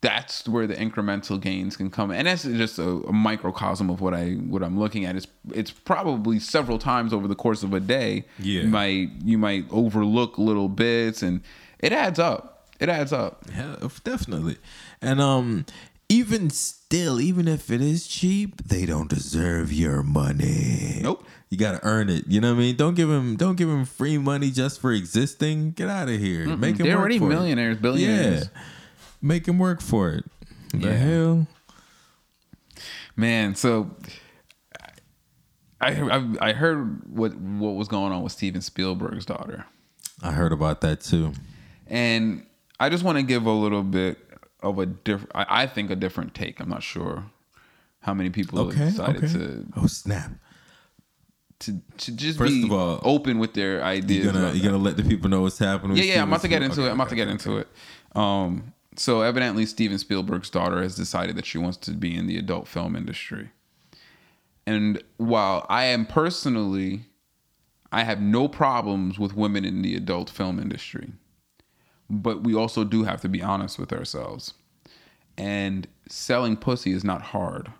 that's where the incremental gains can come, and that's just a, a microcosm of what I what I'm looking at. It's it's probably several times over the course of a day. Yeah. you might you might overlook little bits, and it adds up. It adds up. Yeah, definitely. And um, even still, even if it is cheap, they don't deserve your money. Nope. You gotta earn it. You know what I mean? Don't give him don't give him free money just for existing. Get out of here. Make him They're already it. millionaires, billionaires. Yeah. Make him work for it. The Yeah. hell? Man, so I, I I heard what what was going on with Steven Spielberg's daughter. I heard about that too. And I just want to give a little bit of a different, I I think a different take. I'm not sure how many people Okay. decided okay. to, Oh snap! to to just First be of all, open with their ideas. You're gonna you that. gonna let the people know what's happening? yeah, yeah. I'm about to get into Spielberg? it. I'm about Okay, to get okay, into it. Um, so evidently, Steven Spielberg's daughter has decided that she wants to be in the adult film industry. And while I am personally, I have no problems with women in the adult film industry, but we also do have to be honest with ourselves. And selling pussy is not hard.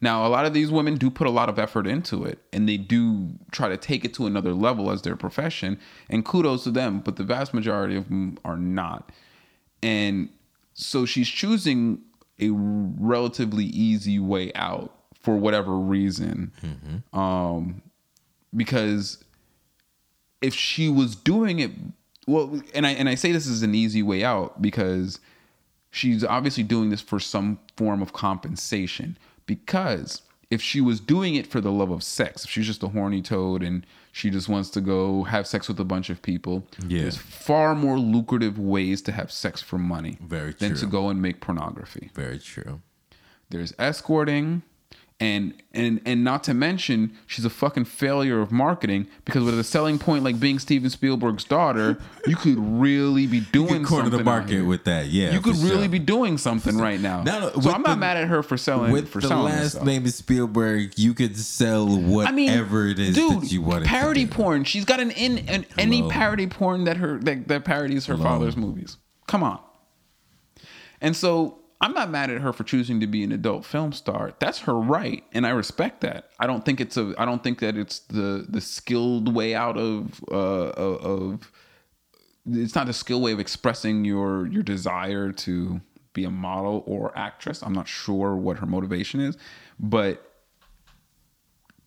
Now, a lot of these women do put a lot of effort into it and they do try to take it to another level as their profession, and kudos to them, but the vast majority of them are not. And so she's choosing a relatively easy way out for whatever reason. Um, because if she was doing it well and I and I say this is an easy way out because she's obviously doing this for some form of compensation because if she was doing it for the love of sex, if she's just a horny toad and she just wants to go have sex with a bunch of people, Yeah. there's far more lucrative ways to have sex for money Very than to go and make pornography. Very true. There's escorting, and and and not to mention she's a fucking failure of marketing because with a selling point like being Steven Spielberg's daughter, you could really be doing Corner something the market with that. Yeah. You could really sure. be doing something right now. Now, so I'm not the- mad at her for selling with for the selling last name is Spielberg, you could sell whatever I mean, it is dude, that you want. parody porn. She's got an in an, any parody porn that her that, that parodies her Hello. father's movies. Come on. And so I'm not mad at her for choosing to be an adult film star. That's her right, and I respect that. I don't think it's a. I don't think that it's the the skilled way out of uh of. it's not a skill way of expressing your your desire to be a model or actress. I'm not sure what her motivation is, but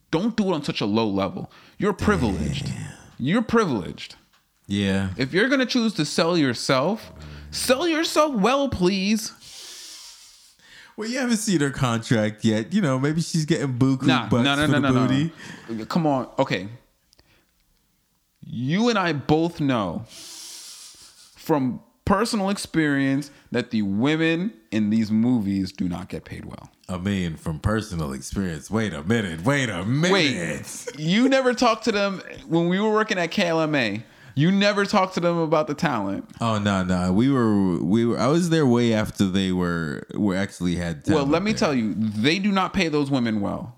don't do it on such a low level. You're privileged. You're privileged. Yeah. If you're gonna choose to sell yourself, sell yourself well, please. Well, you haven't seen her contract yet. You know, maybe she's getting buku Nah, no, no, for no, the no, booty. no. Come on. Okay. You and I both know from personal experience that the women in these movies do not get paid well. I mean, from personal experience. Wait a minute. Wait a minute. Wait, you never talked to them when we were working at KLMA. You never talked to them about the talent. Oh no, no. We were we were I was there way after they were were actually had Well, let me there. tell you, they do not pay those women well.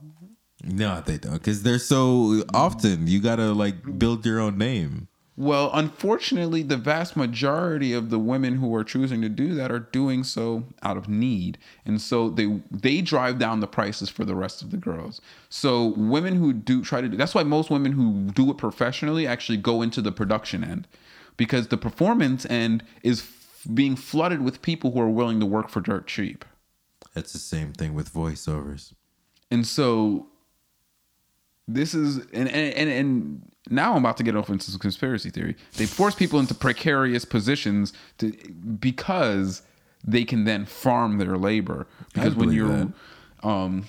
No, they don't. Because they're so often you gotta like build your own name. Well, unfortunately, the vast majority of the women who are choosing to do that are doing so out of need, and so they they drive down the prices for the rest of the girls. So women who do try to do that's why most women who do it professionally actually go into the production end, because the performance end is f- being flooded with people who are willing to work for dirt cheap. That's the same thing with voiceovers. And so this is and and and, now I'm about to get off into some conspiracy theory. They force people into precarious positions to because they can then farm their labor. Because when you're that. um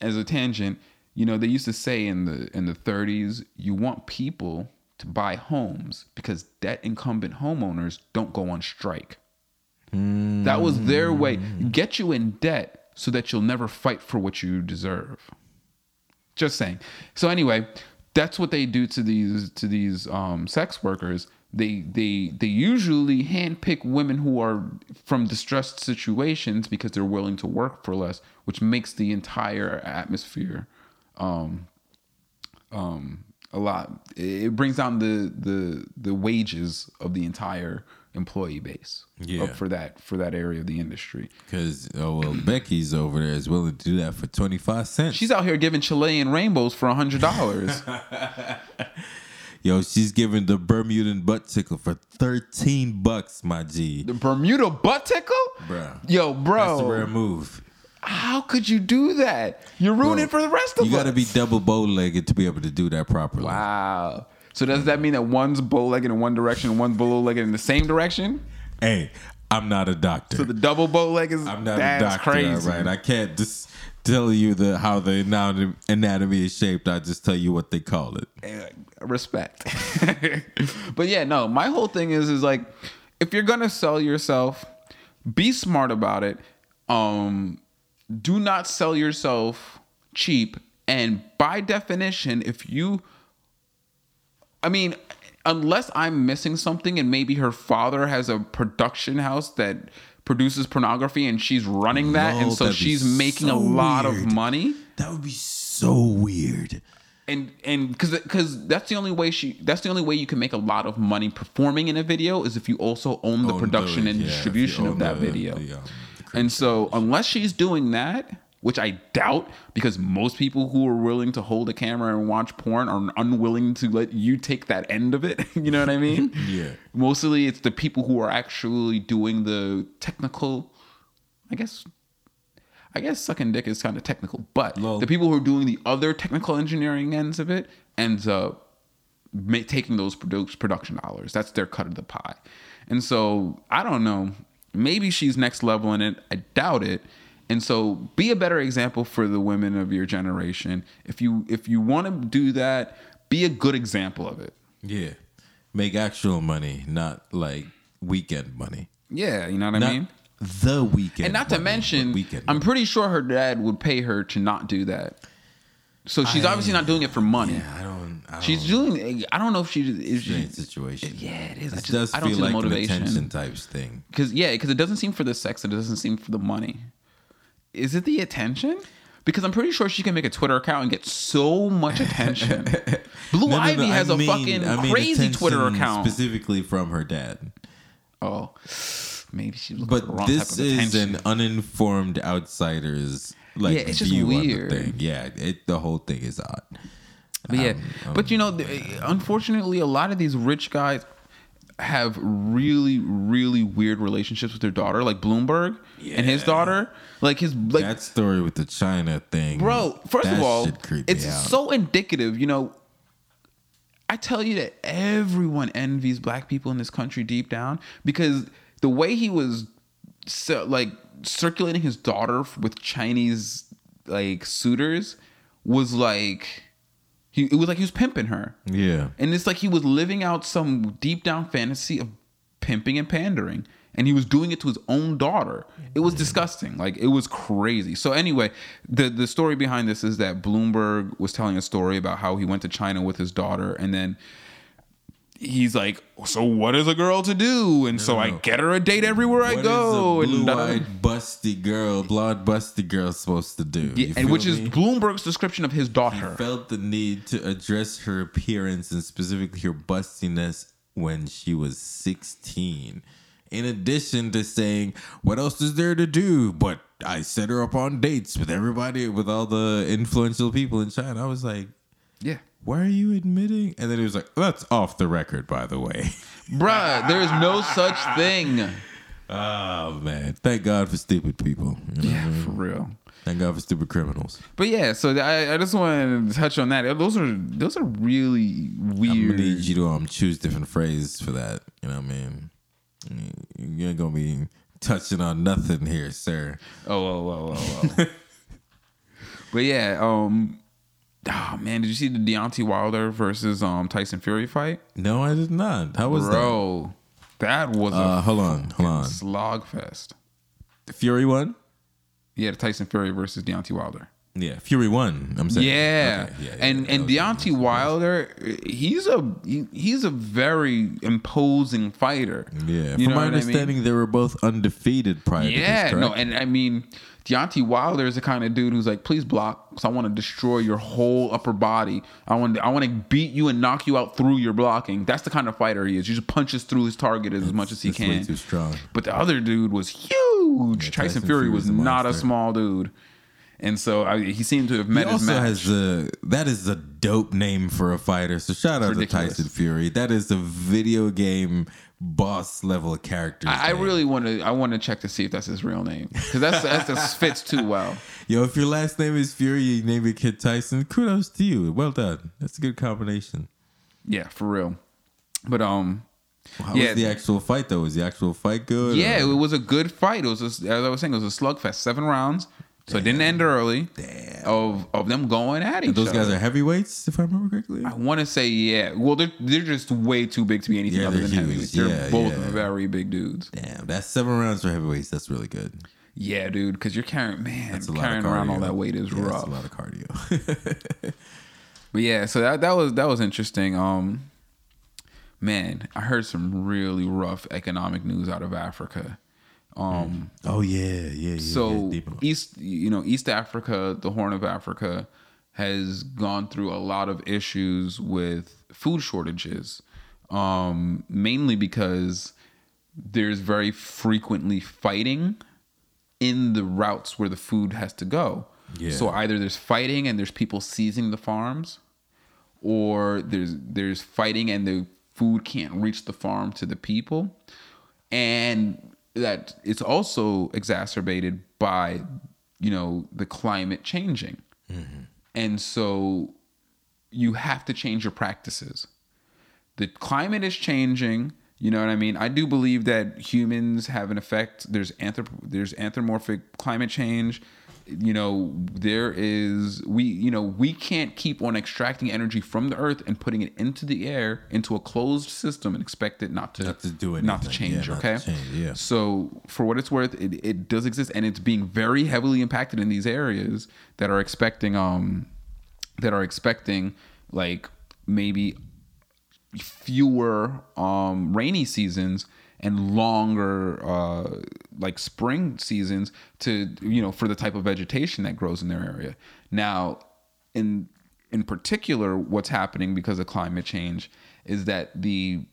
as a tangent, you know, they used to say in the in the 30s, you want people to buy homes because debt incumbent homeowners don't go on strike. That was their way. Get you in debt so that you'll never fight for what you deserve. Just saying. So anyway, that's what they do to these to these um, sex workers. They they they usually handpick women who are from distressed situations because they're willing to work for less, which makes the entire atmosphere um, um, a lot. It brings down the the the wages of the entire employee base Yeah. up for that for that area of the industry. Because oh well, Becky's over there is willing to do that for twenty five cents. She's out here giving Chilean rainbows for a hundred dollars. Yo, she's giving the Bermudan butt tickle for thirteen bucks, my G. the Bermuda butt tickle, bro. Yo, That's the rare bro, move. how could you do that? You're ruining it for the rest of You us. gotta be double bow legged to be able to do that properly. wow. So does that mean that one's bow legged in one direction and one's bow legged in the same direction? Hey, I'm not a doctor. So the double bow leg is I'm not that's a doctor, crazy. right? I can't just tell you the how the anatomy, is shaped. I just tell you what they call it. Eh, respect. but yeah, no, my whole thing is is like if you're gonna sell yourself, be smart about it. Um do not sell yourself cheap. And by definition, if you I mean, unless I'm missing something and maybe her father has a production house that produces pornography and she's running that and so she's making a lot weird. of money That would be so weird. and and because because that's the only way she that's the only way you can make a lot of money performing in a video is if you also own the Own production the- and yeah, distribution of that the- video the, um, and so unless she's doing that which i doubt because most people who are willing to hold a camera and watch porn are unwilling to let you take that end of it you know what i mean Yeah. mostly it's the people who are actually doing the technical i guess I guess sucking dick is kind of technical, but Lol. the people who are doing the other technical engineering ends of it ends up ma- taking those produ- production dollars. That's their cut of the pie. And so I don't know. Maybe she's next level in it. I doubt it. And so be a better example for the women of your generation. If you if you want to do that, be a good example of it. Yeah. Make actual money, not like weekend money. Yeah, you know what I mean? the weekend. And not to mention, weekend. I'm money. pretty sure her dad would pay her to not do that. So she's I- obviously not doing it for money. Yeah, I don't. I don't She's doing. I don't know if she is. She, situation. yeah, it is. I just does I don't feel see like the an motivation. attention types thing. Because yeah, because it doesn't seem for the sex. It doesn't seem for the money. Is it the attention? Because I'm pretty sure she can make a Twitter account and get so much attention. Blue No, no, no, Ivy has I a mean- fucking I mean crazy Twitter account. specifically from her dad. oh, maybe she's looking for the But wrong this type of is an uninformed outsider's like Yeah, it's just weird. on the thing. Yeah, it, the whole thing is odd. But yeah, Um, um, but you know, th- unfortunately, a lot of these rich guys have really, really weird relationships with their daughter, like Bloomberg and his daughter. Like his like, that story with the China thing, bro. First of all, shit creeped me it's so indicative. You know, I tell you that everyone envies black people in this country deep down because the way he was, so, like circulating his daughter with Chinese like suitors was like. He, it was like he was pimping her. yeah. And it's like he was living out some deep down fantasy of pimping and pandering. And he was doing it to his own daughter. It was disgusting. Like it was crazy. So anyway, the the story behind this is that Bloomberg was telling a story about how he went to China with his daughter and then he's like, So what is a girl to do? And so I no. get her a date everywhere I go. is a and blue-eyed, busty girl, blonde, busty girl supposed to do? Yeah, and which feel is? Bloomberg's description of his daughter. felt the need to address her appearance and specifically her bustiness when she was 16. In addition to saying, What else is there to do? But I set her up on dates with everybody, with all the influential people in China. I was like, Yeah. Why are you admitting? And then he was like, That's off the record, by the way. Bruh, there is no such thing. oh, man. Thank God for stupid people. You know what I Yeah, mean? for real. Thank God for stupid criminals. But yeah, so I, I just want to touch on that. Those are those are really weird. I'm gonna need you to um choose different phrases for that. You know what I mean? You ain't gonna be touching on nothing here, sir. oh, oh, oh, oh, oh. but yeah, um, oh man, did you see the Deontay Wilder versus um Tyson Fury fight? No, I did not. How was Bro, that was that? Uh, a hold on, hold on. slog fest. Fury won. Yeah, the Tyson Fury versus Deontay Wilder. Yeah, Fury won. I'm saying. Yeah. Okay, yeah, yeah, and and was- Deontay Wilder, he's a he, he's a very imposing fighter. Yeah, You from my what I mean? understanding, they were both undefeated prior Yeah, to this. Yeah, no, and I mean, Deontay Wilder is the kind of dude who's like, please block, because I want to destroy your whole upper body. I want, I want to beat you and knock you out through your blocking. That's the kind of fighter he is. He just punches through his target as much as he can. too strong. But the other dude was huge. Tyson, Tyson Fury Fury was is a not a small dude, and so I, he seemed to have He met his also match. has a that is a dope name for a fighter. So shout out Ridiculous. to Tyson Fury. That is a video game boss level character. I, I really want to. I want to check to see if that's his real name because that's that just fits too well. Yo, if your last name is Fury, you name your kid Tyson. Kudos to you. Well done. That's a good combination. Yeah, for real. But um, How Yeah. was the actual fight though? Was the actual fight good? Yeah, or- it was a good fight. It was, a, as I was saying, it was a slugfest, seven rounds. So it didn't end early. Damn. Of of them going at each Those other. guys are heavyweights, if I remember correctly. I want to say yeah. Well, they're they're just way too big to be anything Yeah, other than huge. heavyweights. They're Yeah, both yeah. very big dudes. Damn, that's seven rounds for heavyweights. That's really good. Yeah, dude, because you're carrying man, That's carrying around all that weight is Yeah, rough. That's a lot of cardio. But yeah, so that that was that was interesting. Um, man, I heard some really rough economic news out of Africa. Um, oh yeah, yeah, yeah. so yeah, East, you know, East Africa, the Horn of Africa, has gone through a lot of issues with food shortages, um, mainly because there's very frequently fighting in the routes where the food has to go. Yeah. So either there's fighting and there's people seizing the farms, or there's there's fighting and the food can't reach the farm to the people, and that it's also exacerbated by you know the climate changing, mm-hmm. and so you have to change your practices. The climate is changing. You know what I mean? I do believe that humans have an effect. There's anthrop- there's anthropomorphic climate change. You know, there is we you know, we can't keep on extracting energy from the earth and putting it into the air into a closed system and expect it not to Not to do it not to change, Yeah, not to okay? change, yeah. So for what it's worth, it, it does exist and it's being very heavily impacted in these areas that are expecting um that are expecting like maybe fewer um rainy seasons and longer uh like spring seasons to you know for the type of vegetation that grows in their area now in in particular what's happening because of climate change is that the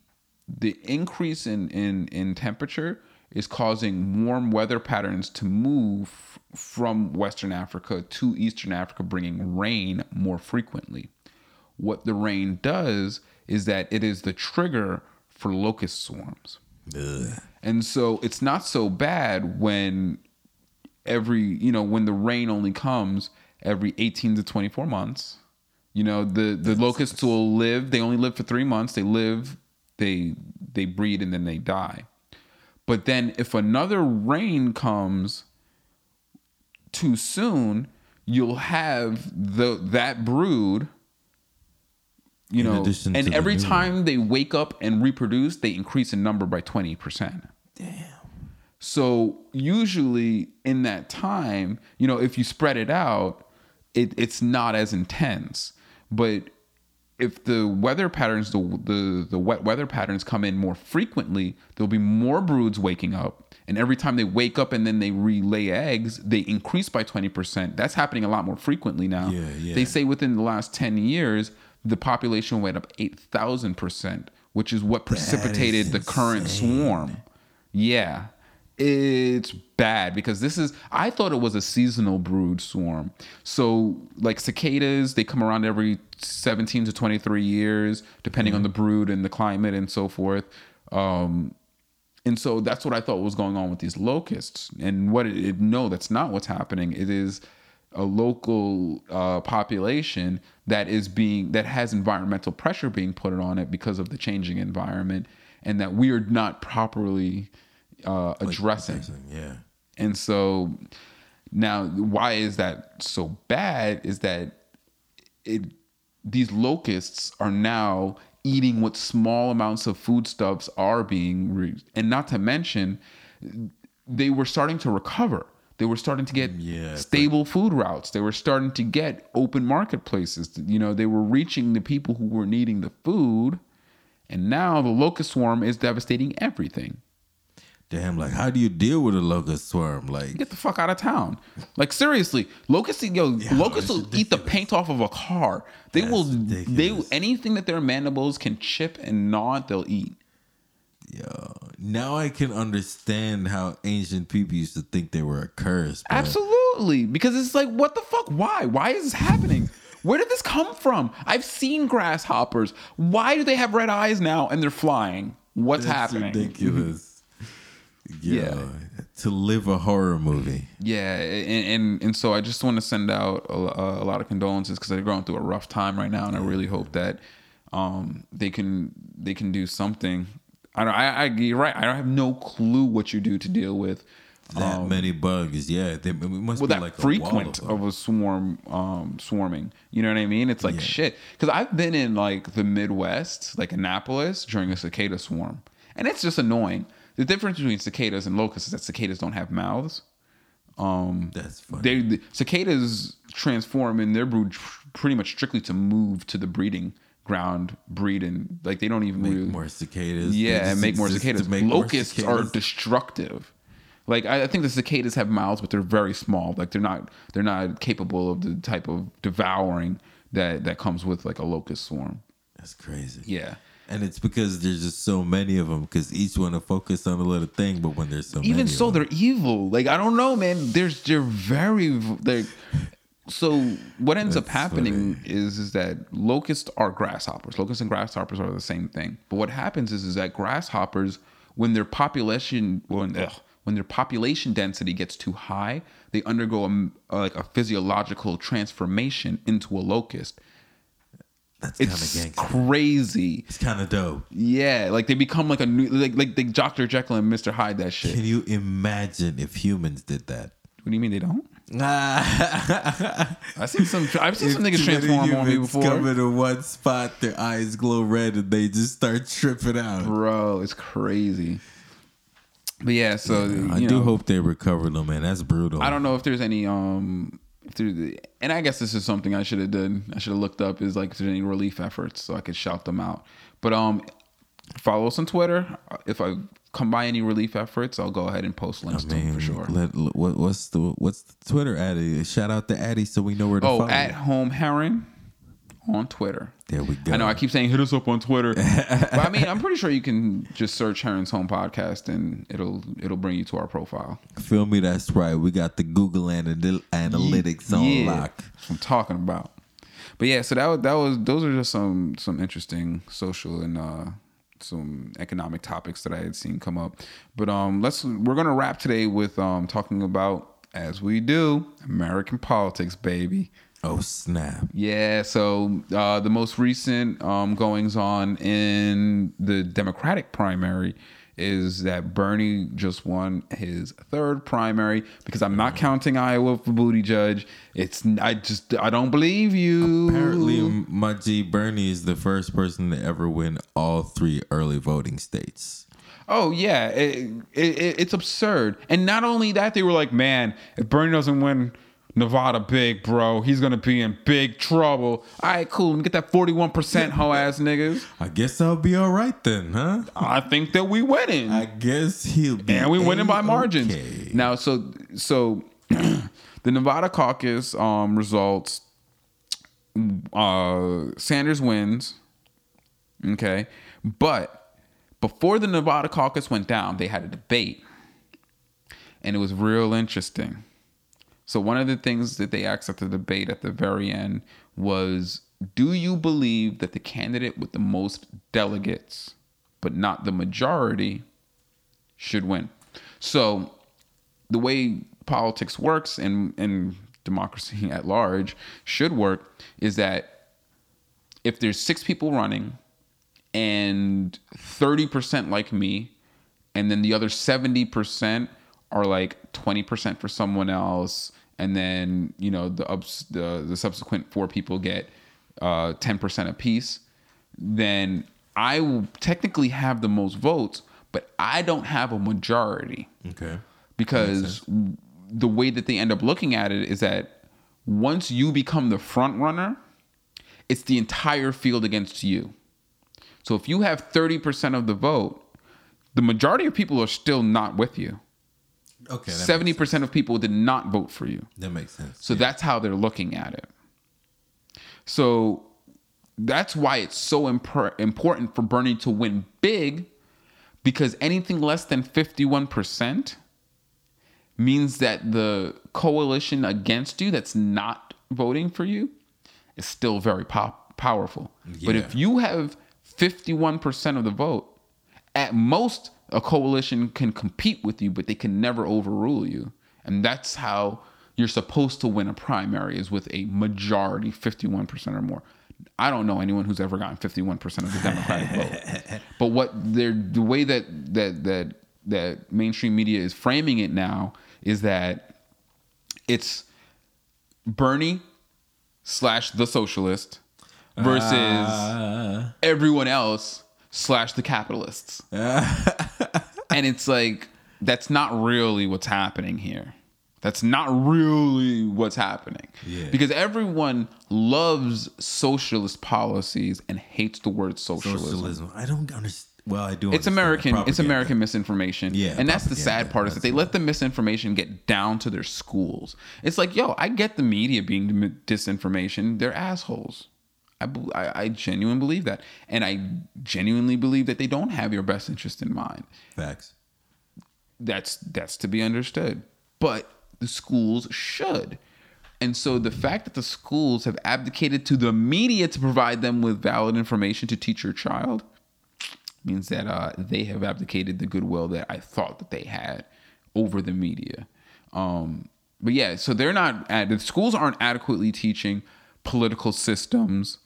the increase in in in temperature is causing warm weather patterns to move from western africa to eastern africa bringing rain more frequently what the rain does is that it is the trigger for locust swarms. Ugh. And so it's not so bad when every, you know, when the rain only comes every 18 to 24 months. You know, the the locusts will live, they only live for 3 months. They live, they they breed and then they die. But then if another rain comes too soon, you'll have the that brood you In know, and the every new time they wake up and reproduce, they increase in number by 20%. Damn. So usually in that time, you know, if you spread it out, it, it's not as intense. But if the weather patterns, the, the the wet weather patterns come in more frequently, there'll be more broods waking up. And every time they wake up and then they relay eggs, they increase by 20%. That's happening a lot more frequently now. Yeah, yeah. They say within the last 10 years, the population went up 8,000%, which is what precipitated the current swarm. Yeah. It's bad because this is I thought it was a seasonal brood swarm. So like cicadas, they come around every 17 to 23 years depending on the brood and the climate and so forth. Um and so that's what I thought was going on with these locusts. And what it, it no, that's not what's happening. It is a local uh, population that is being that has environmental pressure being put on it because of the changing environment, and that we are not properly uh, addressing. Yeah. And so now, why is that so bad? Is that it? These locusts are now eating what small amounts of foodstuffs are being, re- and not to mention, they were starting to recover. They were starting to get Yeah, stable food routes. They were starting to get open marketplaces. You know, they were reaching the people who were needing the food, and now the locust swarm is devastating everything. Damn, like how do you deal with a locust swarm? Like Get the fuck out of town. Like seriously, locusts yo, locusts it's will eat the paint off of a car. They That's will they anything that their mandibles can chip and gnaw, they'll eat. Yo, now I can understand how ancient people used to think they were a curse. bro. Absolutely. Because it's like, what the fuck? Why? Why is this happening? Where did this come from? I've seen grasshoppers. Why do they have red eyes now and they're flying? What's That's happening? ridiculous. Yeah. yeah. To live a horror movie. Yeah, and, and and so I just want to send out a, a lot of condolences because they're going through a rough time right now, and I really hope that um they can they can do something. I don't. I, I you're right. I don't have no clue what you do to deal with That many bugs. Yeah. They, it must with be that like a frequent of of a swarm um swarming. You know what I mean? It's like Yeah. shit. Because I've been in like the Midwest, like Annapolis, during a cicada swarm, and it's just annoying. The difference between cicadas and locusts is that cicadas don't have mouths. Um, That's funny. they the cicadas transform in their brood pretty much strictly to move to the breeding ground, breed, and like they don't even make really, more cicadas. Yeah, and make more cicadas. make more Locusts are destructive. Like I, I think the cicadas have mouths, but they're very small. Like they're not they're not capable of the type of devouring that that comes with like a locust swarm. That's crazy. Yeah. And it's because there's just so many of them. Because each one to focus on a little thing, but when there's so many, even so they're evil like i don't know man there's they're very like so what ends up happening funny. is is that locusts are grasshoppers locusts and grasshoppers are the same thing but what happens is is that grasshoppers when their population when ugh, when their population density gets too high they undergo a, like a physiological transformation into a locust That's kind of gangster. crazy. It's kind of dope. Yeah, like they become like a new like like the Dr. Jekyll and Mr. Hyde that shit. Can you imagine if humans did that? What do you mean they don't? Ah. I've seen some I've seen some niggas transform on me before. Come into one spot, their eyes glow red, and they just start tripping out. Bro, it's crazy. But yeah, so I you do know, hope they recover though, man. That's brutal. I don't know if there's any um if there's and I guess this is something I should have done. I should have looked up is like if there's any relief efforts so I could shout them out. But um follow us on Twitter. If I come by any relief efforts, I'll go ahead and post links I to them for sure. let, what, what's the what's the Twitter Addy? Shout out to Addy so we know where to Oh, at you. home Heron on Twitter. there we go. I know I keep saying hit us up on Twitter, but I mean I'm pretty sure you can just search Heron's Home Podcast and it'll it'll bring you to our profile. Feel me? That's right. We got the Google anal- analytics on Yeah, lock. I'm talking about. But yeah, so that was, that was those are just some some interesting social and uh some economic topics that I had seen come up. But um let's we're gonna wrap today with um talking about as we do American politics, baby. Oh snap! Yeah, so uh, the most recent um, goings on in the Democratic primary is that Bernie just won his third primary because I'm not counting Iowa for Buttigieg. It's I just I don't believe you. Apparently, my G Bernie is the first person to ever win all three early voting states. Oh yeah, it, it, it, it's absurd. And not only that, they were like, man, if Bernie doesn't win Nevada big, bro, he's gonna be in big trouble. All right, cool. Let me get that forty-one percent hoe ass niggas. I guess I'll be all right then, huh? I think that we winning. I guess he'll be. and we winning by margins. Now, so so the Nevada caucus um, results. Uh, Sanders wins. Okay, but before the Nevada caucus went down, they had a debate, and it was real interesting. So one of the things that they asked at the debate at the very end was, "Do you believe that the candidate with the most delegates, but not the majority, should win?" So the way politics works and and democracy at large should work is that if there's six people running and 30% like me and then the other 70% are like 20% for someone else and then you know the ups the, the subsequent four people get uh, 10% apiece then i will technically have the most votes but i don't have a majority Okay. because the way that they end up looking at it is that once you become the front runner, it's the entire field against you. So if you have 30% of the vote, the majority of people are still not with you. Okay. Seventy percent of people did not vote for you. That makes sense. So that's how they're looking at it. So that's why it's so impor- important for Bernie to win big because anything less than 51% means that the coalition against you that's not voting for you is still very pop- powerful. But if you have 51% of the vote, at most a coalition can compete with you, but they can never overrule you. And that's how you're supposed to win a primary is with a majority, 51% or more. I don't know anyone who's ever gotten 51% of the Democratic vote. But what they're the way that that that that mainstream media is framing it now is that it's Bernie slash the socialist versus Uh, everyone else slash the capitalists. and it's like that's not really what's happening here. That's not really what's happening. Yeah. Because everyone loves socialist policies and hates the word socialism. socialism. I don't understand. Well, I do. It's American. It's. American misinformation. Yeah, and that's the sad part is that they let the misinformation get down to their schools. It's like, yo, I get the media being disinformation. They're assholes. I, I I genuinely believe that, and I genuinely believe that they don't have your best interest in mind. Facts. That's that's to be understood. But the schools should. And so the fact that the schools have abdicated to the media to provide them with valid information to teach your child means that uh, they have abdicated the goodwill that I thought that they had over the media. Um, but yeah, so they're not. The schools aren't adequately teaching political systems,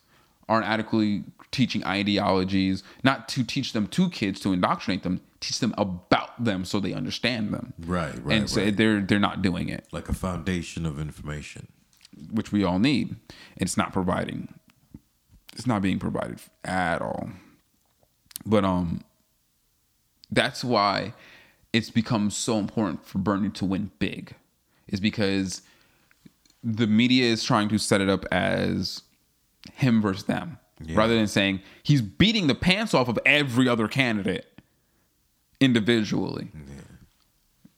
aren't adequately teaching ideologies, not to teach them to kids to indoctrinate them, teach them about them so they understand them. Right, right, And so right. they're they're not doing it, like a foundation of information. which we all need. It's not providing. It's not being provided at all. But um that's why it's become so important for Bernie to win big. Is because the media is trying to set it up as him versus them Yeah. rather than saying he's beating the pants off of every other candidate individually.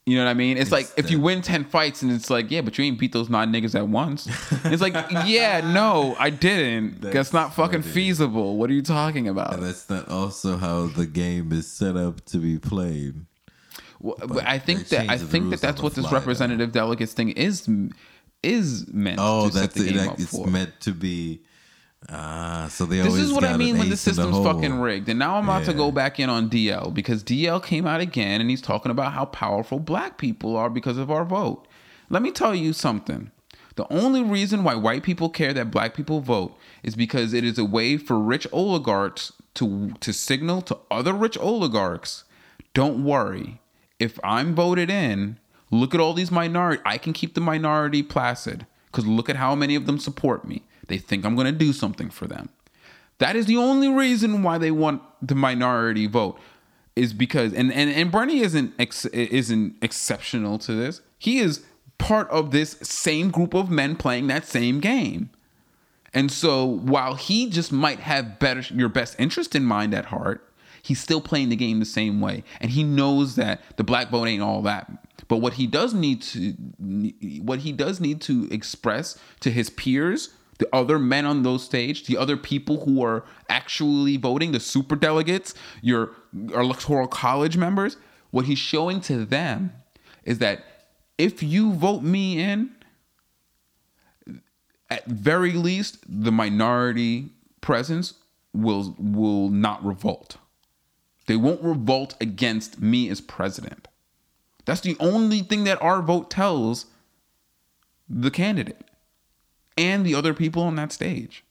You know what I mean? It's like if you win 10 fights and it's like, yeah, but you ain't beat those nine niggas at once. It's like, yeah, no, I didn't. That's, That's not fucking funny. feasible. What are you talking about? And that's not also how the game is set up to be played. Well, I think that I think that that's what this representative delegates thing is is meant Oh, that's the it. like, It's for. meant to be. Ah, so they This is what I mean when the system's hole. fucking rigged. And now I'm about to go back in on DL because DL came out again and he's talking about how powerful black people are because of our vote. Let me tell you something. The only reason why white people care that black people vote is because it is a way for rich oligarchs to to signal to other rich oligarchs, don't worry. If I'm voted in, look at all these minority. I can keep the minority placid because look at how many of them support me. They think I'm going to do something for them. That is the only reason why they want the minority vote is because and and, and Bernie isn't ex, isn't exceptional to this. He is part of this same group of men playing that same game. And so while he just might have better your best interest in mind at heart, he's still playing the game the same way. And he knows that the black vote ain't all that. But what he does need to what he does need to express to his peers, the other men on those stage, the other people who are actually voting, the super delegates, your electoral college members, what he's showing to them is that if you vote me in, at very least the minority presence will will not revolt. They won't revolt against me as president. That's the only thing that our vote tells the candidate and the other people on that stage.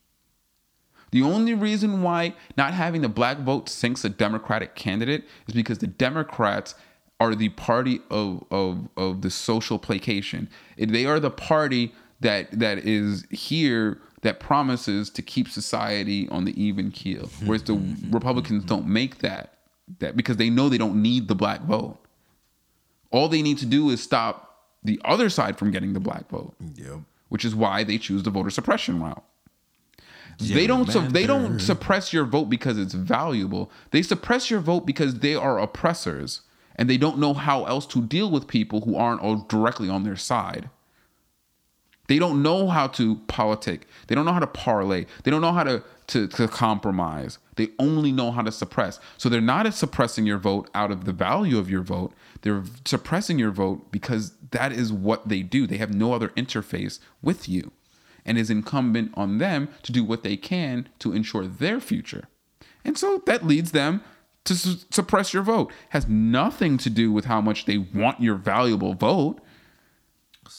The only reason why not having the black vote sinks a democratic candidate is because the democrats are the party of of of the social placation. They are the party that that is here that promises to keep society on the even keel whereas the republicans don't make that that because they know they don't need the black vote. All they need to do is stop the other side from getting the black vote. Yep. Which is why they choose the voter suppression route they don't su- they don't suppress your vote because it's valuable. They suppress your vote because they are oppressors and they don't know how else to deal with people who aren't all directly on their side. They don't know how to politic. They don't know how to parlay. They don't know how to, to, to compromise. They only know how to suppress. So they're not suppressing your vote out of the value of your vote. They're suppressing your vote because that is what they do. They have no other interface with you. And is incumbent on them to do what they can to ensure their future. And so that leads them to su- suppress your vote. Has nothing to do with how much they want your valuable vote.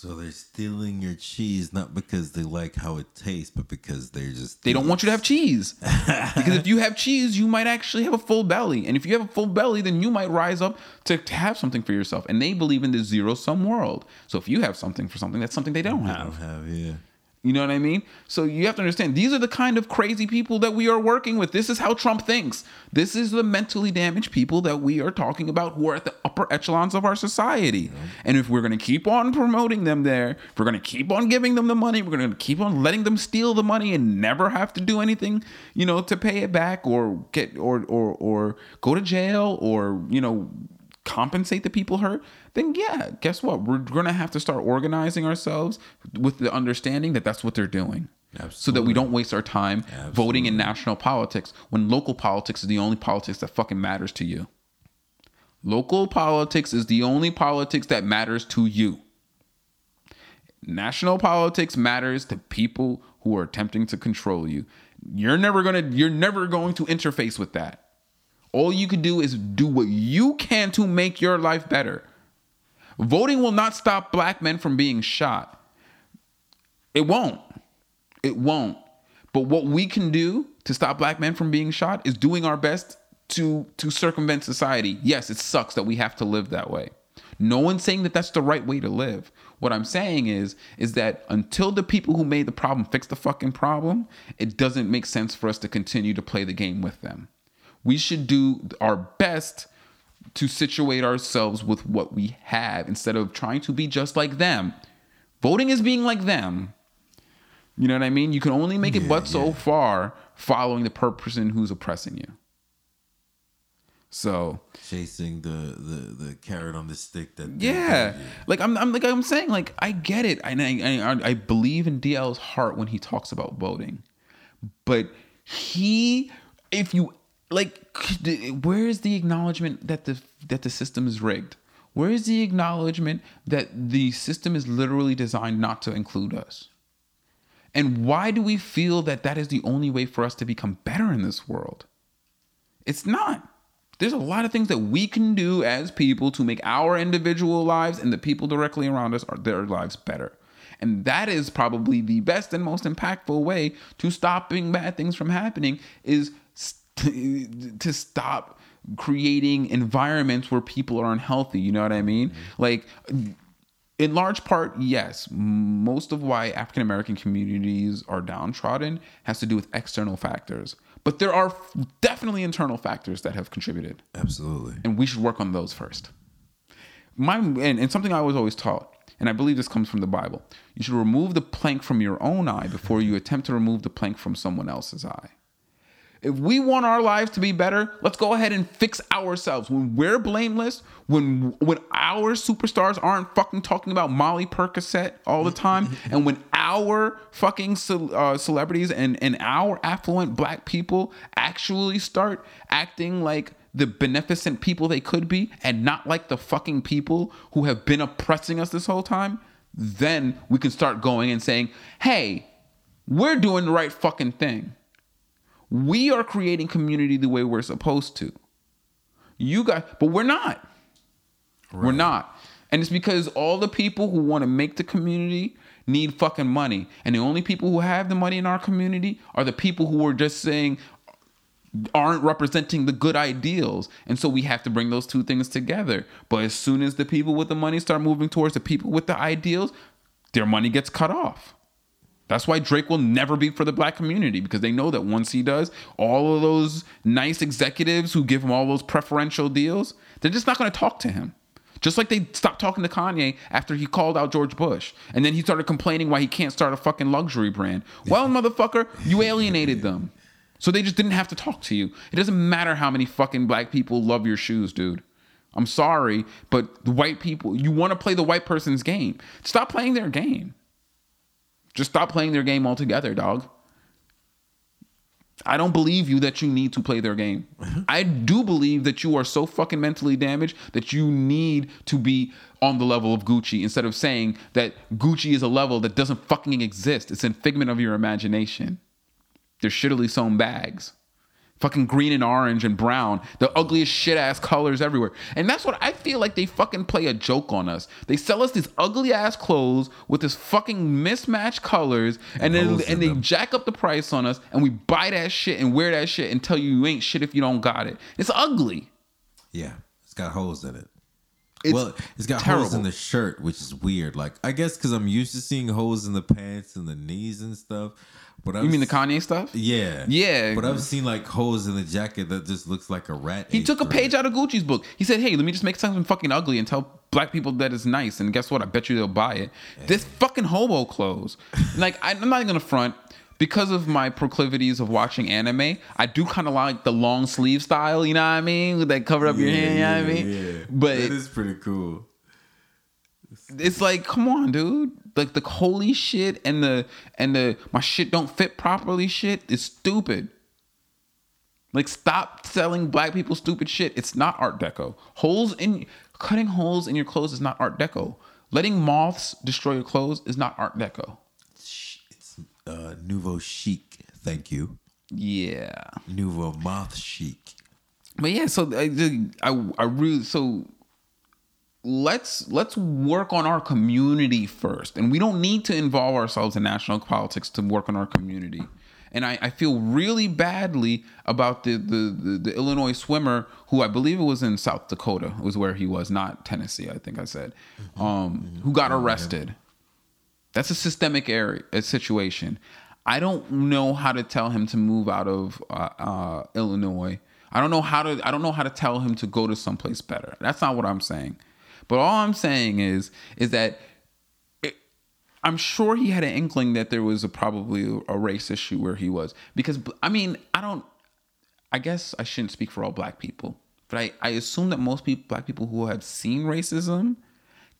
So they're stealing your cheese not because they like how it tastes, but because they're just They don't want you to have cheese. because if you have cheese, you might actually have a full belly. And if you have a full belly, then you might rise up to, to have something for yourself. And they believe in this zero sum world. So if you have something for something, that's something they don't have. don't have yeah. You know what I mean? So you have to understand these are the kind of crazy people that we are working with. This is how Trump thinks. This is the mentally damaged people that we are talking about who are at the upper echelons of our society. And if we're going to keep on promoting them there, if we're going to keep on giving them the money, we're going to keep on letting them steal the money and never have to do anything, you know, to pay it back or get or or or go to jail or, you know, compensate the people hurt, then yeah, guess what? We're gonna have to start organizing ourselves with the understanding that that's what they're doing. So that we don't waste our time voting in national politics when local politics is the only politics that fucking matters to you. Local politics is the only politics that matters to you. National politics matters to people who are attempting to control you. You're never going to you're never going to interface with that. All you can do is do what you can to make your life better. Voting will not stop black men from being shot. It won't. It won't. But what we can do to stop black men from being shot is doing our best to to circumvent society. Yes, it sucks that we have to live that way. No one's saying that that's the right way to live. What I'm saying is is that until the people who made the problem fix the fucking problem, it doesn't make sense for us to continue to play the game with them. We should do our best to situate ourselves with what we have instead of trying to be just like them. Voting is being like them. You know what I mean? You can only make it Yeah, but so far following the person who's oppressing you. So Chasing the the the carrot on the stick that yeah, like I'm, I'm like I'm saying, like I get it, and I, I I believe in DL's heart when he talks about voting, but he, if you like, where is the acknowledgement that the that the system is rigged? Where is the acknowledgement that the system is literally designed not to include us? And why do we feel that that is the only way for us to become better in this world? It's not. There's a lot of things that we can do as people to make our individual lives and the people directly around us are their lives better. And that is probably the best and most impactful way to stopping bad things from happening is st- to stop creating environments where people are unhealthy. You know what I mean? Mm-hmm. Like in large part, yes, most of why African American communities are downtrodden has to do with external factors. But there are definitely internal factors that have contributed, Absolutely. and we should work on those first. My and, and something I was always taught, and I believe this comes from the Bible: you should remove the plank from your own eye before you attempt to remove the plank from someone else's eye. If we want our lives to be better, let's go ahead and fix ourselves. When we're blameless, when when our superstars aren't fucking talking about Molly Percocet all the time, and when our fucking ce- uh, celebrities and and our affluent black people actually start acting like the beneficent people they could be, and not like the fucking people who have been oppressing us this whole time, then we can start going and saying, "Hey, we're doing the right fucking thing." We are creating community the way we're supposed to. You got, but we're not. We're not. And it's because all the people who want to make the community need fucking money. And the only people who have the money in our community are the people who are just saying aren't representing the good ideals. And so we have to bring those two things together. But as soon as the people with the money start moving towards the people with the ideals, their money gets cut off. That's why Drake will never be for the black community because they know that once he does, all of those nice executives who give him all those preferential deals, they're just not going to talk to him. Just like they stopped talking to Kanye after he called out George Bush. And then he started complaining why he can't start a fucking luxury brand. Well, motherfucker, you alienated them. So they just didn't have to talk to you. It doesn't matter how many fucking black people love your shoes, dude. I'm sorry, but the white people, you want to play the white person's game. Stop playing their game. Just stop playing their game altogether, dog. I don't believe you that you need to play their game. Mm-hmm. I do believe that you are so fucking mentally damaged that you need to be on the level of Gucci instead of saying that Gucci is a level that doesn't fucking exist. It's a figment of your imagination. They're shittily sewn bags. Fucking green and orange and brown. The ugliest shit ass colors everywhere. And that's what I feel like they fucking play a joke on us. They sell us these ugly ass clothes with this fucking mismatched colors and then and they them. jack up the price on us and we buy that shit and wear that shit and tell you you ain't shit if you don't got it. It's ugly. Yeah, it's got holes in it. It's well, it's got holes in the shirt, which is weird. Like, I guess because I'm used to seeing holes in the pants and the knees and stuff. But I've You mean the Kanye stuff? Yeah, Yeah. But I've seen like holes in the jacket that just looks like a rat. He took a page it. out of Gucci's book. He said, "Hey, let me just make something fucking ugly and tell black people that it's nice." And guess what? I bet you they'll buy it. This fucking hobo clothes. like I, I'm not even gonna front because of my proclivities of watching anime. I do kind of like the long sleeve style. You know what I mean? With that cover up your hand. You know what I mean? Yeah, But that is pretty cool. it's like, come on, dude. Like the holy shit and the and the my shit don't fit properly shit is stupid. Like stop selling black people stupid shit. It's not art deco. Holes in cutting holes in your clothes is not art deco. Letting moths destroy your clothes is not art deco. It's uh, nouveau chic. Thank you, Yeah. nouveau moth chic. but yeah so I, I i really so let's let's work on our community first and we don't need to involve ourselves in national politics to work on our community And I, I feel really badly about the, the, the, the Illinois swimmer who I believe it was in South Dakota, was where he was, not Tennessee, I think I said, um, who got arrested. That's a systemic area, a situation. I don't know how to tell him to move out of uh, uh, Illinois. I don't know how to. I don't know how to tell him to go to someplace better. That's not what I'm saying. But all I'm saying is, is that it, I'm sure he had an inkling that there was a, probably a race issue where he was. Because I mean, I don't. I guess I shouldn't speak for all black people, but I, I assume that most people, black people who have seen racism,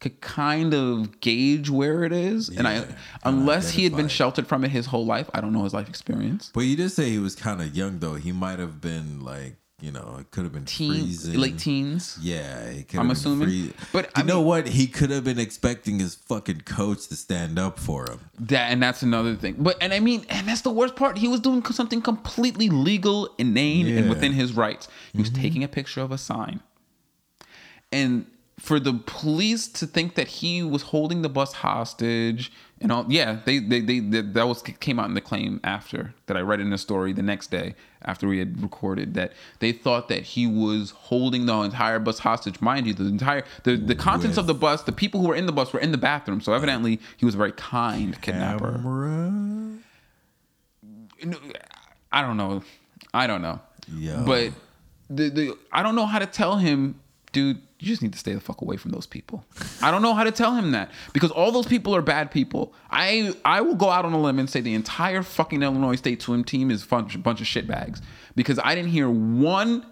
could kind of gauge where it is. and I, unless he had been sheltered from it his whole life, I don't know his life experience. But you did say he was kind of young though. He might have been like, you know, it could have been Teen, freezing. late teens. Yeah, it could I'm have been assuming. free- But, you I know mean- what? He could have been expecting his fucking coach to stand up for him. That and that's another thing. But and I mean, and that's the worst part. He was doing something completely legal, inane, and Yeah. Mm-hmm. within his rights. He was taking a picture of a sign, and for the police to think that he was holding the bus hostage and all, yeah, they they, they, they that was came out in the claim after that I read in the story the next day after we had recorded that they thought that he was holding the entire bus hostage. Mind you, the entire the the contents of the bus, the people who were in the bus were in the bathroom, so evidently he was a very kind kidnapper. Camera? I don't know. I don't know. Yo. But the, the I don't know how to tell him, dude, you just need to stay the fuck away from those people. I don't know how to tell him that because all those people are bad people. I I will go out on a limb and say the entire fucking Illinois State swim team is a bunch, of shitbags because I didn't hear one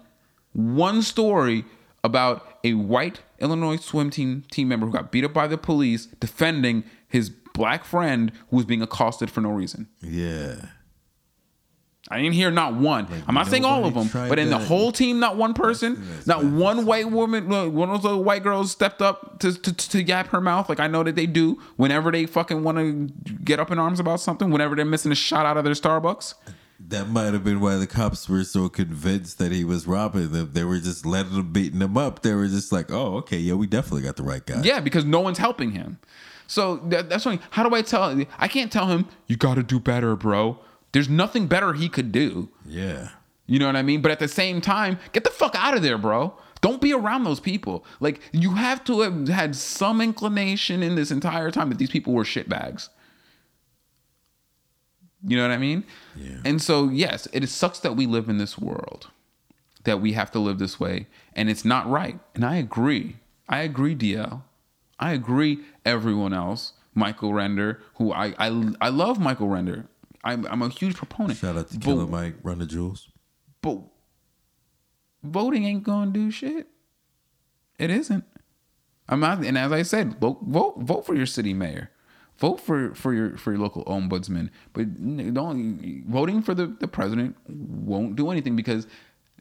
one story about a white Illinois swim team team member who got beat up by the police defending his black friend who was being accosted for no reason. Yeah. I didn't hear not one. I'm not saying all of them, but in the whole team, not one person, That's not one white woman, uh, one of those little white girls stepped up to, to, to yap her mouth. Like I know that they do whenever they fucking want to get up in arms about something, whenever they're missing a shot out of their Starbucks. That might have been why the cops were so convinced that he was robbing them. They were just letting him beating him up. They were just like, "Oh, okay, yeah, we definitely got the right guy." Yeah, because no one's helping him. So that, that's why. How do I tell? I can't tell him you got to do better, bro. There's nothing better he could do. Yeah. You know what I mean? But at the same time, get the fuck out of there, bro. Don't be around those people. Like you have to have had some inclination in this entire time that these people were shitbags. You know what I mean? Yeah. And so yes, it sucks that we live in this world. That we have to live this way. And it's not right. And I agree. I agree, DL. I agree, everyone else. Michael Render, who I I, I love Michael Render. I'm, I'm a huge proponent. Shout out to But- Killer Mike, Run the Jewels. but voting ain't gonna do shit. It isn't. I'm not, and as I said, vote vote vote for your city mayor, vote for for your for your local ombudsman. But don't voting for the the president won't do anything because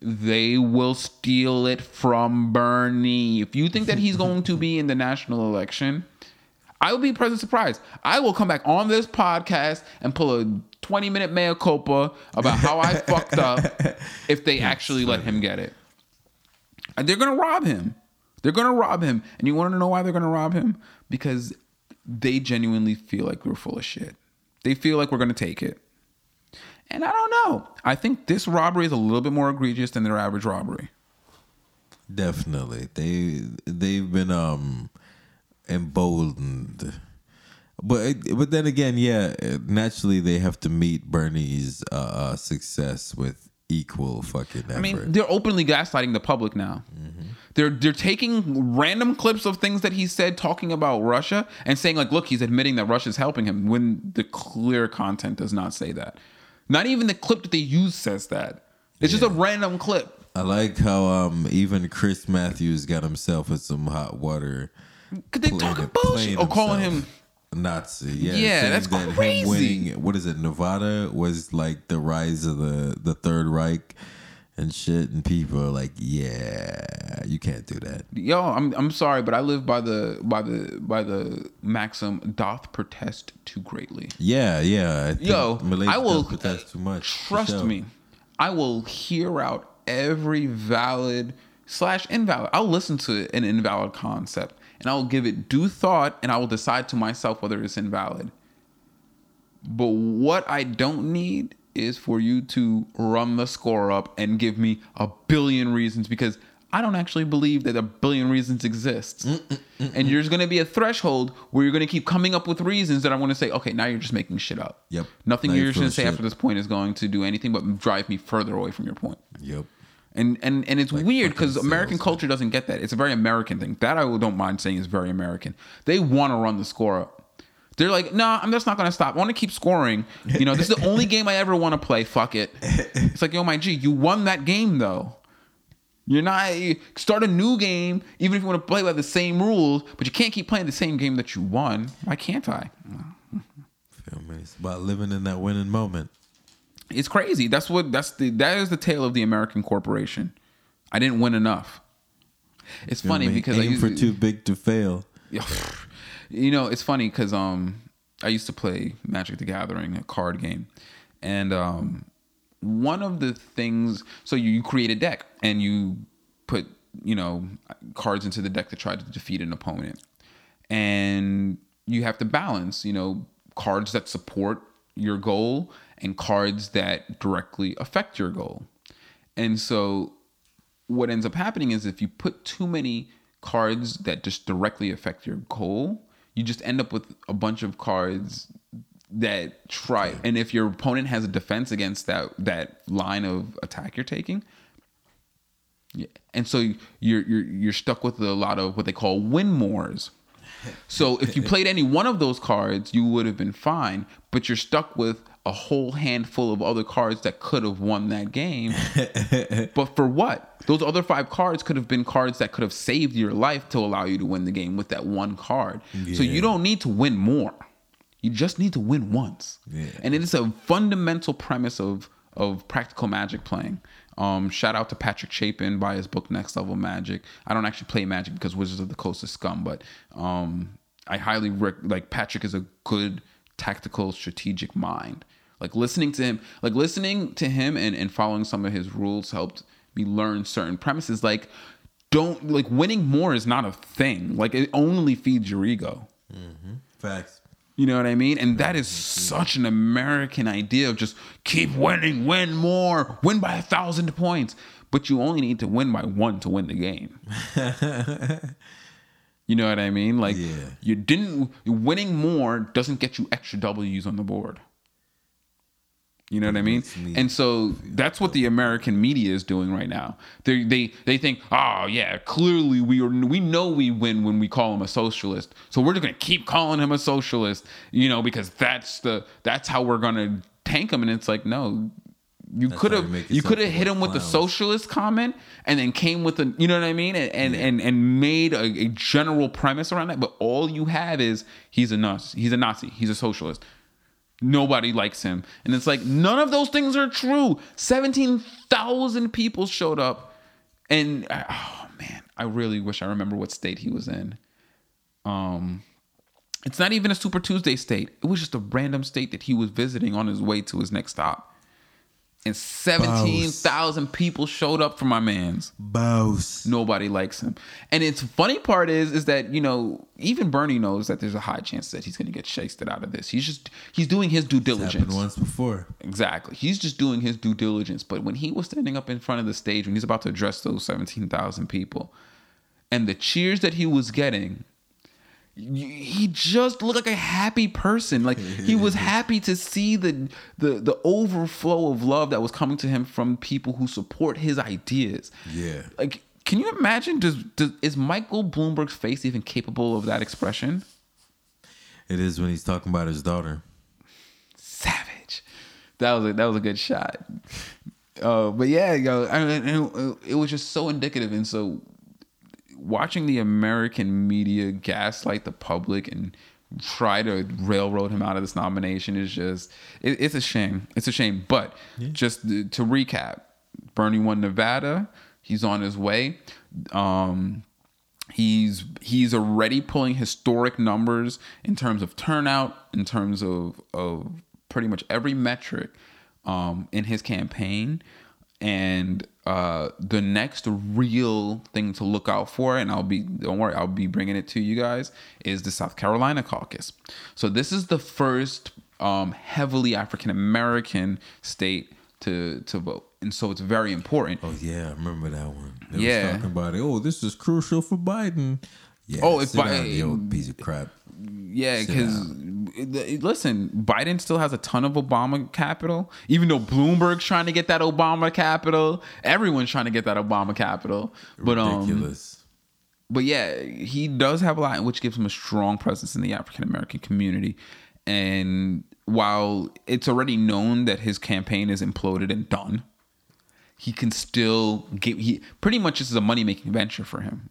they will steal it from Bernie. If you think that he's going to be in the national election, I will be present surprised. I will come back on this podcast and pull a 20 minute mea culpa about how I fucked up if they actually let him get it. And they're gonna rob him. They're gonna rob him. And you wanna know why they're gonna rob him? Because they genuinely feel like we're full of shit. They feel like we're gonna take it. And I don't know. I think this robbery is a little bit more egregious than their average robbery. Definitely. They they've been um emboldened. But but then again, yeah, naturally they have to meet Bernie's uh, uh success with equal fucking effort. I mean, they're openly gaslighting the public now. They're they're taking random clips of things that he said talking about Russia and saying like, look, he's admitting that Russia's helping him when the clear content does not say that. Not even the clip that they use says that. It's just a random clip. I like how um even Chris Matthews got himself in some hot water. Cause they talking bullshit. Or calling him Nazi. Yeah, Yeah, that's that crazy. Winning, what is it? Nevada was like the rise of the the Third Reich and shit, and people are like, yeah, you can't do that. Yo, I'm I'm sorry, but I live by the by the by the maxim doth protest too greatly. Yeah, yeah. I Yo, Malaysia I will protest too much. Trust sure. me, I will hear out every valid slash invalid. I'll listen to an invalid concept and I will give it due thought and I will decide to myself whether it's invalid. But what I don't need is for you to run the score up and give me a billion reasons because I don't actually believe that a billion reasons exists. Mm, mm, mm, and there's going to be a threshold where you're going to keep coming up with reasons that I want to say, okay, now you're just making shit up. Yep. Nothing Now you're you're just going to say of after this point is going to do anything but drive me further away from your point. Yep. And and and it's weird because American culture doesn't get that. It's a very American thing. That I don't mind saying is very American. They want to run the score up. They're like, nah, I'm just not gonna stop. I want to keep scoring. You know, this is the only game I ever want to play. Fuck it. It's like, yo, my G, you won that game though. You're not you start a new game, even if you want to play by the same rules, but you can't keep playing the same game that you won. Why can't I? Feel me? It's about living in that winning moment. It's crazy. That's what that's the that is the tale of the American corporation. I didn't win enough. It's Feel funny because I aim used, for too big to fail. you know, it's funny because um, I used to play Magic the Gathering, a card game, and um, one of the things. So you, you create a deck and you put you know cards into the deck to try to defeat an opponent, and you have to balance. You know, cards that support your goal and cards that directly affect your goal, and so what ends up happening is if you put too many cards that just directly affect your goal, you just end up with a bunch of cards that try and if your opponent has a defense against that that line of attack you're taking yeah, and so you're you're you're stuck with a lot of what they call win mores so if you played any one of those cards, you would have been fine, but you're stuck with a whole handful of other cards that could have won that game. but for what? Those other five cards could have been cards that could have saved your life to allow you to win the game with that one card. So you don't need to win more. You just need to win once. Yeah. And it is a fundamental premise of of practical magic playing. Um, shout out to Patrick Chapin by his book Next Level Magic. I don't actually play Magic because Wizards of the Coast is scum, but um, I highly rec- like Patrick is a good tactical strategic mind. Like listening to him, like listening to him and, and following some of his rules helped me learn certain premises. Like don't like winning more is not a thing. Like it only feeds your ego. Mm-hmm. Facts. You know what I mean? And that is mm-hmm. such an American idea of just keep winning, win more, win by a thousand points. But you only need to win by one to win the game. you know what I mean? Like Yeah. you didn't winning more doesn't get you extra W's on the board. You know what I mean? And so that's what the American media is doing right now. They they they think, oh yeah, clearly we are we know we win when we call him a socialist. So we're just gonna keep calling him a socialist, you know, because that's the that's how we're gonna tank him. And it's like, no, you could have you could have hit him with the socialist comment and then came with a you know what I mean and and and, and made a, a general premise around that. But all you have is he's a Nazi, he's a Nazi, he's a socialist. Nobody likes him. And it's like, none of those things are true. 17,000 people showed up. And oh man, I really wish I remember what state he was in. Um, it's not even a Super Tuesday state. It was just a random state that he was visiting on his way to his next stop. And 17,000 people showed up for my man's Boss. nobody likes him. And it's funny part is is that you know even Bernie knows that there's a high chance that he's going to get shasted out of this. He's just he's doing his due diligence. Happened diligence. once before. Exactly. He's just doing his due diligence. But when he was standing up in front of the stage when he's about to address those 17,000 people and the cheers that he was getting he just looked like a happy person. Like he was happy to see the the the overflow of love that was coming to him from people who support his ideas. Yeah. like can you imagine does, does is michael bloomberg's face even capable of that expression? It is when he's talking about his daughter. savage. That was a that was a good shot. Uh but yeah yo I, and it was just so indicative and so watching the american media gaslight the public and try to railroad him out of this nomination is just it, it's a shame. It's a shame. But just to to recap bernie won nevada. He's on his way. Um he's he's already pulling historic numbers in terms of turnout in terms of of pretty much every metric um in his campaign. And uh the next real thing to look out for and I'll be don't worry I'll be bringing it to you guys is the South Carolina caucus so this is the first um, heavily African American state to to vote, and so it's very important. Oh yeah, I remember that one. They Yeah. was talking about it. Oh, this is crucial for Biden. Yeah. Oh, if sit Bi- down, you piece of crap. Yeah, because listen, Biden still has a ton of Obama capital. Even though Bloomberg's trying to get that Obama capital, everyone's trying to get that Obama capital. But um, Ridiculous. but yeah, he does have a lot, which gives him a strong presence in the African American community. And while it's already known that his campaign is imploded and done, he can still get. He pretty much this is a money making venture for him.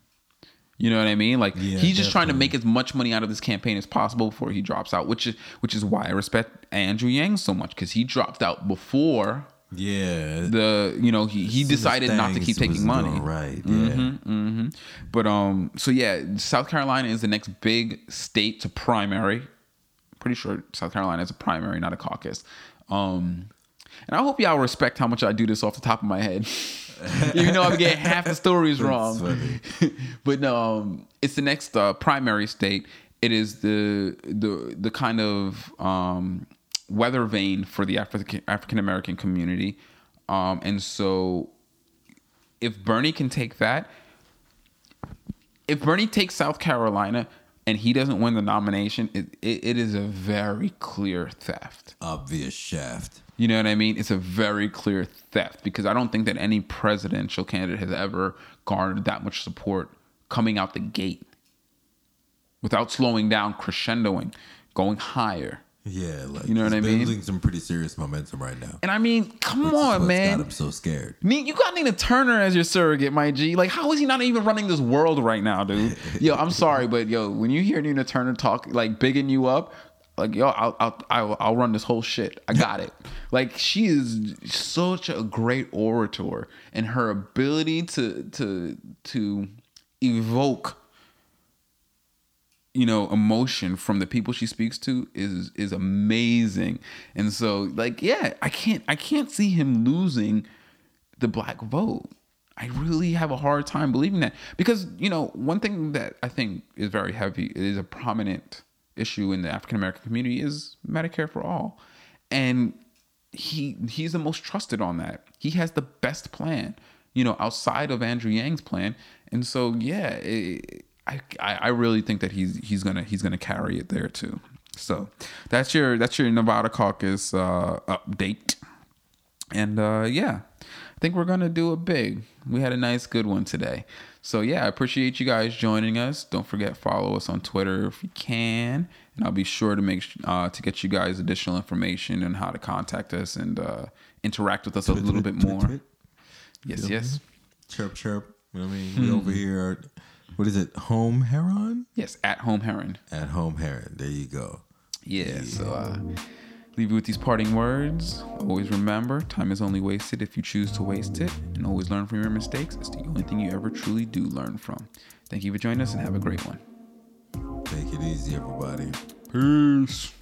You know what I mean? Like Yeah, he's just trying to make as much money out of this campaign as possible before he drops out, which is which is why I respect Andrew Yang so much because he dropped out before yeah. the you know he he decided not to keep taking money. Right. Yeah. hmm But um, so yeah, South Carolina is the next big state to primary. Pretty sure South Carolina is a primary, not a caucus. Um, and I hope y'all respect how much I do this off the top of my head, even though I'm getting half the stories wrong. but no, um, it's the next uh, primary state. It is the the the kind of um, weather vane for the African African American community, um, and so if Bernie can take that, if Bernie takes South Carolina and he doesn't win the nomination, it, it, it is a very clear theft. Obvious shaft. You know what I mean? It's a very clear theft because I don't think that any presidential candidate has ever garnered that much support coming out the gate without slowing down, crescendoing, going higher. Yeah, like You know what I mean? Building some pretty serious momentum right now. And I mean, come Which on, man. I'm so scared. Ne- You got Nina Turner as your surrogate, my G. Like, how is he not even running this world right now, dude? Yo, I'm sorry, but yo, when you hear Nina Turner talk, like, bigging you up, like, yo, I'll, I'll, I'll, I'll run this whole shit. I got it. Like, she is such a great orator, and her ability to, to, to evoke you know emotion from the people she speaks to is is amazing. And so like yeah i can't i can't see him losing the black vote. I really have a hard time believing that. Because you know one thing that i think is very heavy is a prominent issue in the african american community is medicare for all. And he he's the most trusted on that. He has the best plan you know outside of andrew yang's plan. And so yeah it, I, I really think that he's he's gonna he's gonna carry it there too. So that's your that's your Nevada caucus uh, update, and uh, yeah, I think we're gonna do it big. We had a nice good one today. So yeah, I appreciate you guys joining us. Don't forget follow us on Twitter if you can, and I'll be sure to make uh, to get you guys additional information on how to contact us and uh, interact with us a little bit more. Yes, yes, Chirp, chirp. You know what I mean? We over here. What is it? Home Heron? yes. At home Heron. At Home Heron. There you go. Yeah, so uh, leave you with these parting words. Always remember, time is only wasted if you choose to waste it, and always learn from your mistakes. It's the only thing you ever truly do learn from. Thank you for joining us, and have a great one. Take it easy, everybody. Peace.